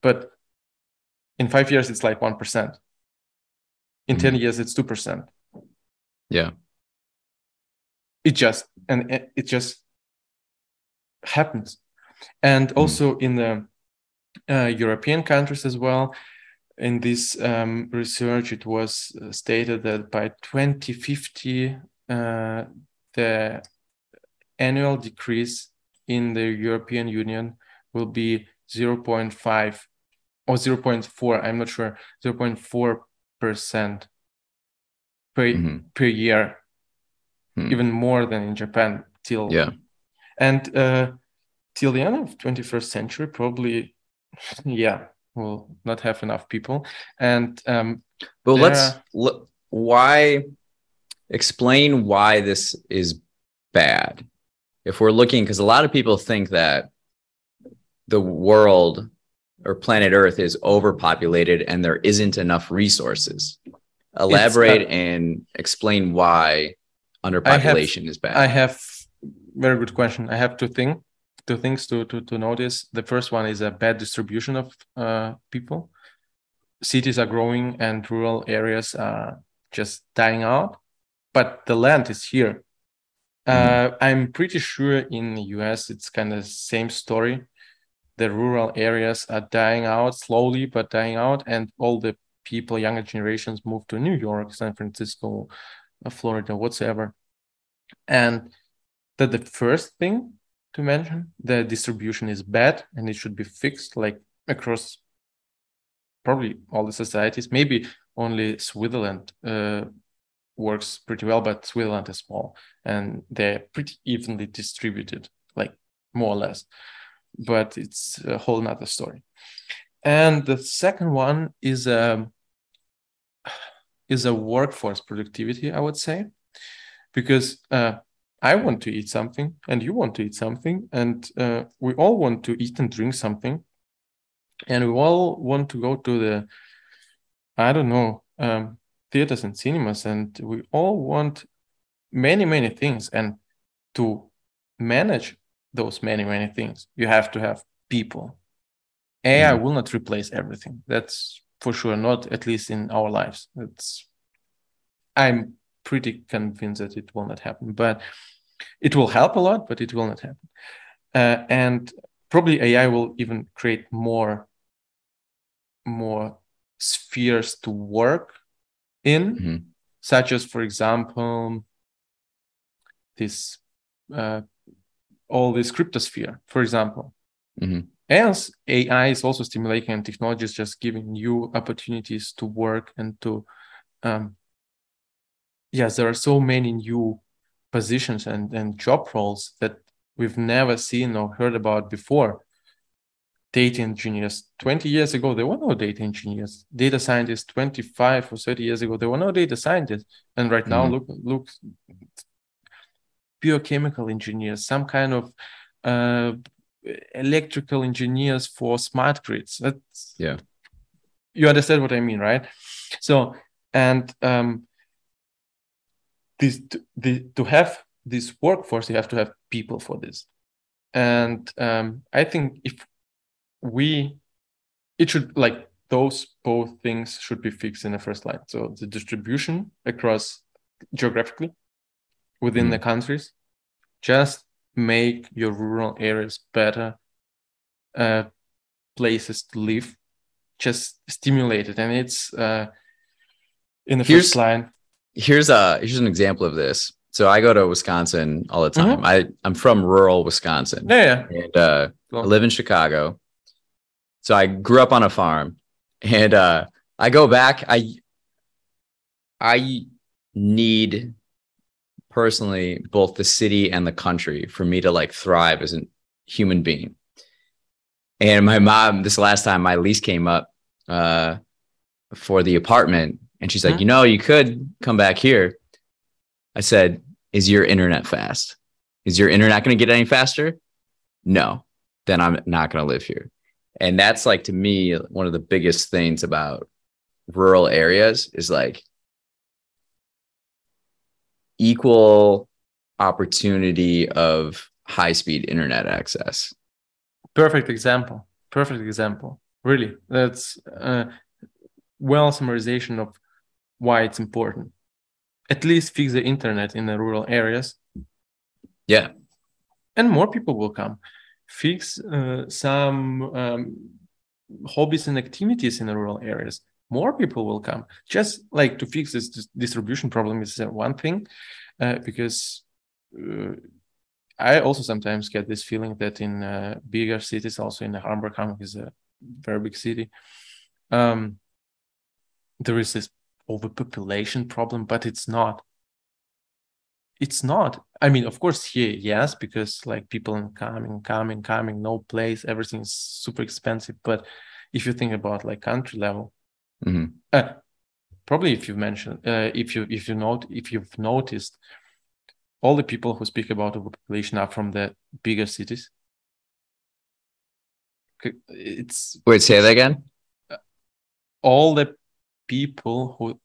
But in five years it's like 1 percent. In mm-hmm. 10 years it's 2 percent. Yeah. It just and it just happens. And mm-hmm. also in the uh, european countries as well in this um, research it was uh, stated that by 2050 uh, the annual decrease in the european union will be 0.5 or 0.4 i'm not sure 0.4 percent per, mm-hmm. per year hmm. even more than in Japan till yeah, and uh, till the end of 21st century probably *laughs* yeah we'll not have enough people and um but let's look why explain why this is bad if we're looking because a lot of people think that the world or planet earth is overpopulated and there isn't enough resources elaborate uh, and explain why underpopulation have, is bad? I have very good question. I have two thing, two things to to to notice. The first one is a bad distribution of uh, people. Cities are growing and rural areas are just dying out, but the land is here. Mm-hmm. Uh, I'm pretty sure in the US it's kind of same story. The rural areas are dying out slowly, but dying out, and all the people, younger generations, move to New York, San Francisco, Florida, whatsoever. And that the first thing to mention, the distribution is bad and it should be fixed like across probably all the societies. Maybe only Switzerland uh, works pretty well, but Switzerland is small and they're pretty evenly distributed, like more or less. But it's a whole nother story. And the second one is a is a workforce productivity, I would say, because uh, I want to eat something and you want to eat something, and uh, we all want to eat and drink something, and we all want to go to the, I don't know, um, theaters and cinemas, and we all want many, many things. And to manage those many, many things, you have to have people. AI mm-hmm. will not replace everything. That's for sure not at least in our lives it's i'm pretty convinced that it will not happen but it will help a lot but it will not happen uh, and probably ai will even create more more spheres to work in mm-hmm. such as for example this uh, all this cryptosphere for example mm-hmm. As AI is also stimulating and technology is just giving you opportunities to work and to, um, yes, there are so many new positions and, and job roles that we've never seen or heard about before. Data engineers, 20 years ago, there were no data engineers. Data scientists, 25 or 30 years ago, there were no data scientists. And right now, mm-hmm. look, look, biochemical engineers, some kind of uh, electrical engineers for smart grids. That's Yeah. You understand what I mean, right? So and um, this the, to have this workforce, you have to have people for this. And um, I think if we, it should like those both things should be fixed in the first line. So the distribution across geographically within Mhm. the countries, just make your rural areas better uh, places to live, just stimulate it. And it's uh, in the Here's- first line. Here's a here's an example of this. So I go to Wisconsin all the Mm-hmm. time. I I'm from rural Wisconsin, Yeah, yeah. and uh, I live in Chicago. So I grew up on a farm, and uh, I go back. I I need personally both the city and the country for me to like thrive as a human being. And my mom, this last time my lease came up uh, for the apartment, and she's like, Mhm. you know, you could come back here. I said, is your internet fast? Is your internet going to get any faster? No, then I'm not going to live here. And that's like to me one of the biggest things about rural areas is like equal opportunity of high speed internet access. perfect example perfect example really that's uh, well summarization of why it's important. At least fix the internet in the rural areas. Yeah. and more people will come. Fix uh, some um, hobbies and activities in the rural areas. More people will come. Just like to fix this distribution problem is one thing uh, because uh, I also sometimes get this feeling that in uh, bigger cities, also in Hamburg, Hamburg is a very big city, um, there is this overpopulation problem, but it's not. It's not. I mean, of course, here, yes, because like people are coming, coming, coming, no place, everything is super expensive. But if you think about like country level, Mhm. uh, probably if you mentioned, uh, if you if you note if you've noticed, all the people who speak about overpopulation are from the bigger cities. It's Wait, say that again. all the people who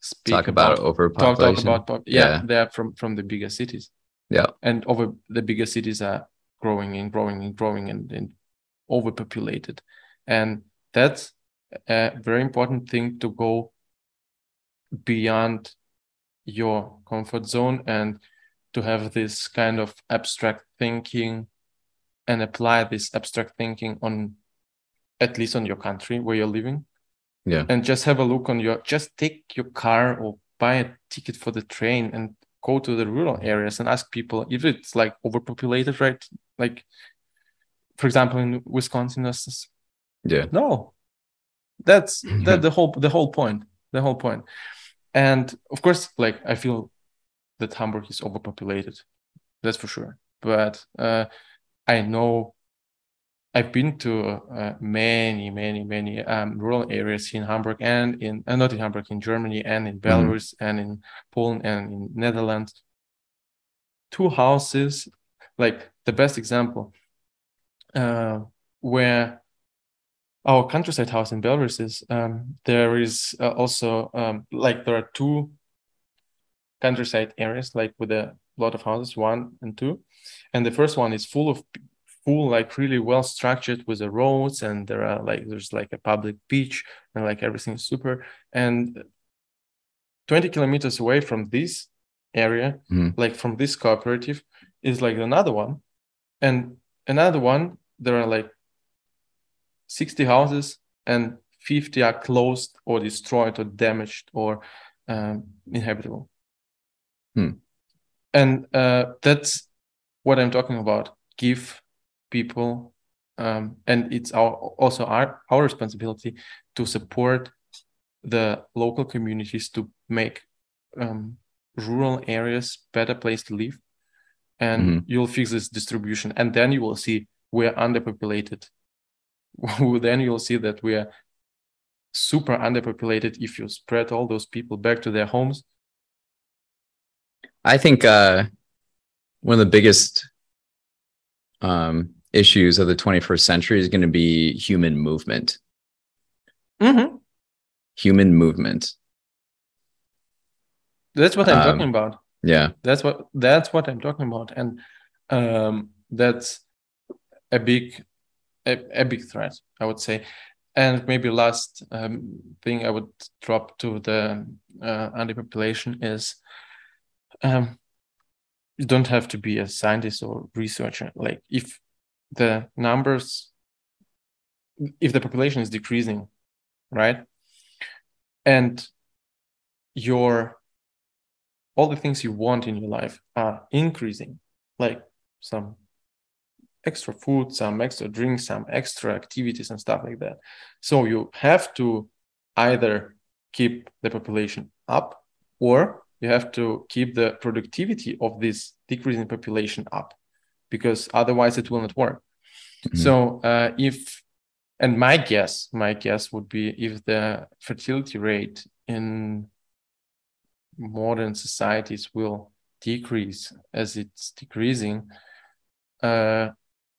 speak Talk about, talk, overpopulation. talk about pop- yeah, Yeah. they're from from the bigger cities yeah. and over the bigger cities are growing and growing and growing and, and overpopulated and that's a very important thing to go beyond your comfort zone and to have this kind of abstract thinking and apply this abstract thinking on at least on your country where you're living Yeah. and just have a look on your just take your car or buy a ticket for the train and go to the rural areas and ask people if it's like overpopulated right? Like for example in wisconsin there's Yeah. no. That's *clears throat* that the whole the whole point the whole point. And of course like i feel that hamburg is overpopulated. That's for sure. But uh i know i've been to uh, many many many um, rural areas in hamburg and in uh, not in hamburg in germany and in belarus and in poland and in netherlands. Two houses like the best example uh, where our countryside house in Belarus is um, there is uh, also um, like there are two countryside areas like with a lot of houses one and two. And the first one is full of full like really well structured with the roads and there are like there's like a public beach and like everything is super and 20 kilometers away from this area Mhm. like from this cooperative is like another one and another one there are like 60 houses and 50 are closed or destroyed or damaged or um, inhabitable. Hmm. And uh, that's what I'm talking about. Give people, um, and it's our also our, our responsibility to support the local communities to make um, rural areas better place to live. And Mhm. you'll fix this distribution, and then you will see we're underpopulated *laughs* then you'll see that we are super underpopulated if you spread all those people back to their homes. I think uh, one of the biggest um, issues of the 21st century is going to be human movement. Mm-hmm. Human movement. That's what I'm Um, talking about. Yeah. That's what that's what I'm talking about, and um, that's a big a, a big threat, I would say. And maybe last um, thing I would drop to the uh, anti-population is um, you don't have to be a scientist or researcher. Like if the numbers, if the population is decreasing, right, and your all the things you want in your life are increasing, like some extra food, some extra drinks, some extra activities and stuff like that. So you have to either keep the population up or you have to keep the productivity of this decreasing population up because otherwise it will not work. Mhm. So uh, if and my guess, my guess would be if the fertility rate in modern societies will decrease as it's decreasing, uh,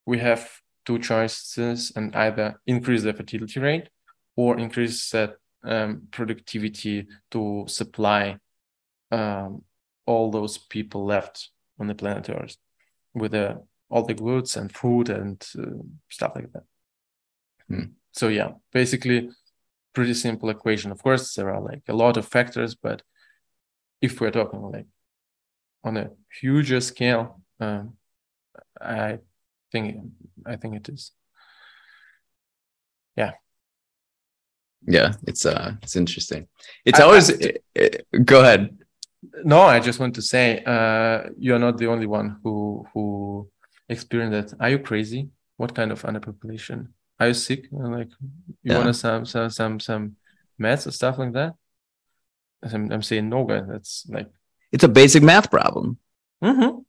we have two choices and either increase the fertility rate or increase that um, productivity to supply um, all those people left on the planet Earth with uh, all the goods and food and uh, stuff like that. Hmm. So yeah, basically, pretty simple equation. Of course, there are like a lot of factors, but if we're talking like on a huger scale, um, I think I think it is. Yeah. Yeah, it's uh it's interesting. It's I- always I- it- it- go ahead. No, I just want to say uh, you're not the only one who who experienced that. Are you crazy? What kind of underpopulation? Are you sick? Like you Yeah. want some some some some meds or stuff like that? I'm, I'm saying no, guy. That's like It's a basic math problem. Mhm.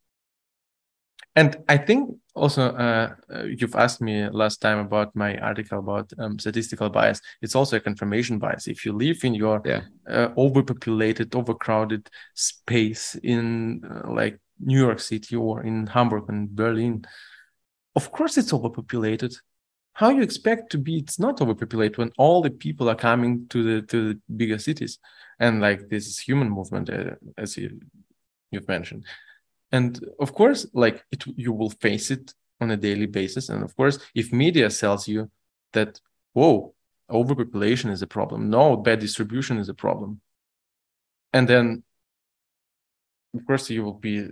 And I think also uh, uh, you've asked me last time about my article about um, statistical bias. It's also a confirmation bias. If you live in your Yeah. uh, overpopulated, overcrowded space in uh, like New York City or in Hamburg and Berlin, of course it's overpopulated. How you expect to be? It's not overpopulated when all the people are coming to the to the bigger cities, and like this human movement, uh, as you you've mentioned and of course like it you will face it on a daily basis and of course if media sells you that whoa overpopulation is a problem no bad distribution is a problem and then of course you will be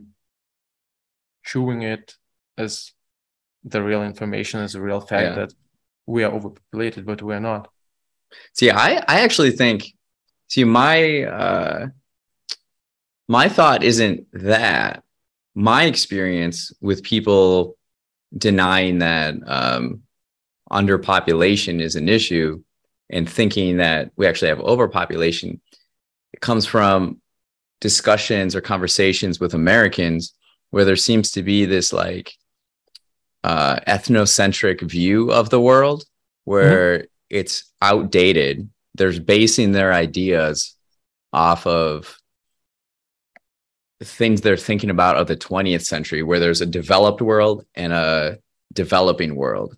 chewing it as the real information as a real fact Yeah. that we are overpopulated but we're not See, I I actually think see my uh my thought isn't that. My experience with people denying that um underpopulation is an issue and thinking that we actually have overpopulation it comes from discussions or conversations with Americans where there seems to be this like uh ethnocentric view of the world where it's outdated. They're basing their ideas off of things they're thinking about of the 20th century, where there's a developed world and a developing world.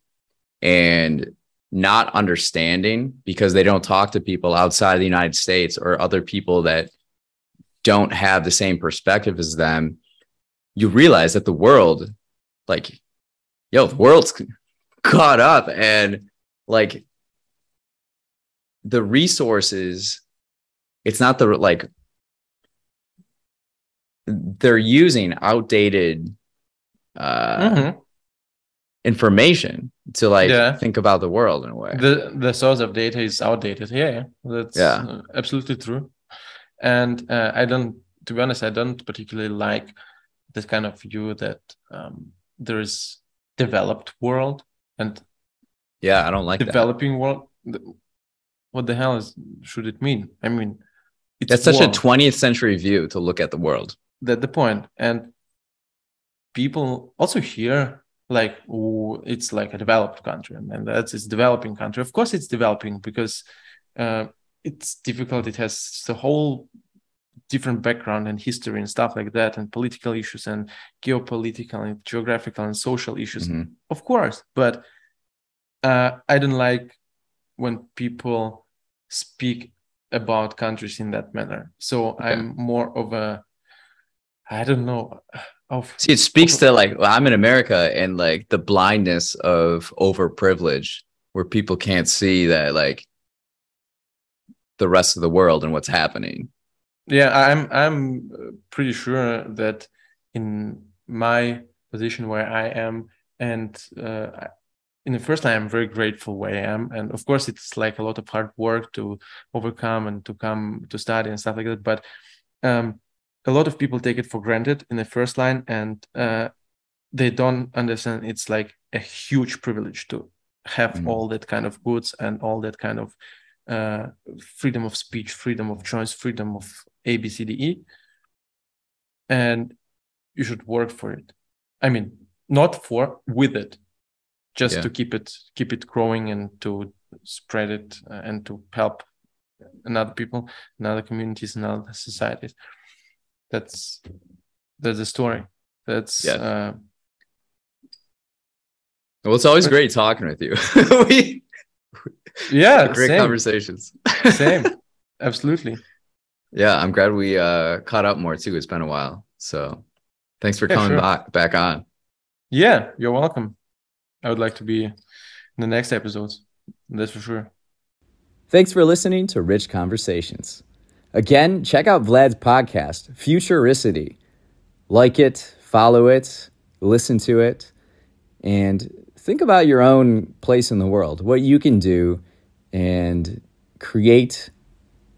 And not understanding because they don't talk to people outside of the United States or other people that don't have the same perspective as them, you realize that the world, like, yo, the world's *laughs* caught up and like the resources it's not the like they're using outdated uh Mhm. information to like Yeah. think about the world in a way the the source of data is outdated yeah, that's Yeah. uh, absolutely true and uh, i don't to be honest i don't particularly like this kind of view that um, there is developed world and yeah i don't like that developing world what the hell is should it mean i mean it's that's such world. a 20th century view to look at the world that the point. And people also hear like oh, it's like a developed country. And that's it's developing country. Of course it's developing because uh, it's difficult. It has the whole different background and history and stuff like that and political issues and geopolitical and geographical and social issues. Mhm. of course but uh, i don't like when people speak about countries in that manner. So i'm more of a i don't know. Of See, it speaks to like well, I'm in America and like the blindness of overprivilege, where people can't see that like the rest of the world and what's happening. yeah i'm i'm pretty sure that in my position where i am and uh, in the first line i'm very grateful where i am. And of course it's like a lot of hard work to overcome and to come to study and stuff like that. But um, a lot of people take it for granted in the first line and uh, they don't understand it's like a huge privilege to have Mm. all that kind of goods and all that kind of uh, freedom of speech, freedom of choice, freedom of A, B, C, D, E. And you should work for it. I mean, not for, with it, just Yeah. to keep it keep it growing and to spread it uh, and to help another people, another communities, and other societies. That's that's the story. That's Yes. uh, Well, it's always great talking with you. *laughs* we yeah, *laughs* great same, conversations. same, *laughs* absolutely. yeah, I'm glad we uh caught up more too. It's been a while. So thanks for Yeah, coming sure. back back on. Yeah, you're welcome. I would like to be in the next episodes. That's for sure. Thanks for listening to Rich Conversations. Again, check out Vlad's podcast, Futuricity. Like it, follow it, listen to it, and think about your own place in the world, what you can do, and create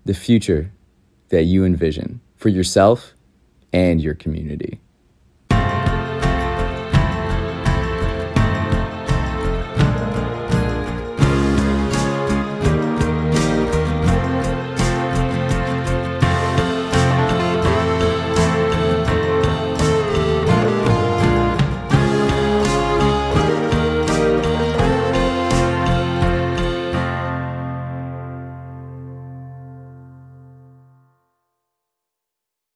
the future that you envision for yourself and your community.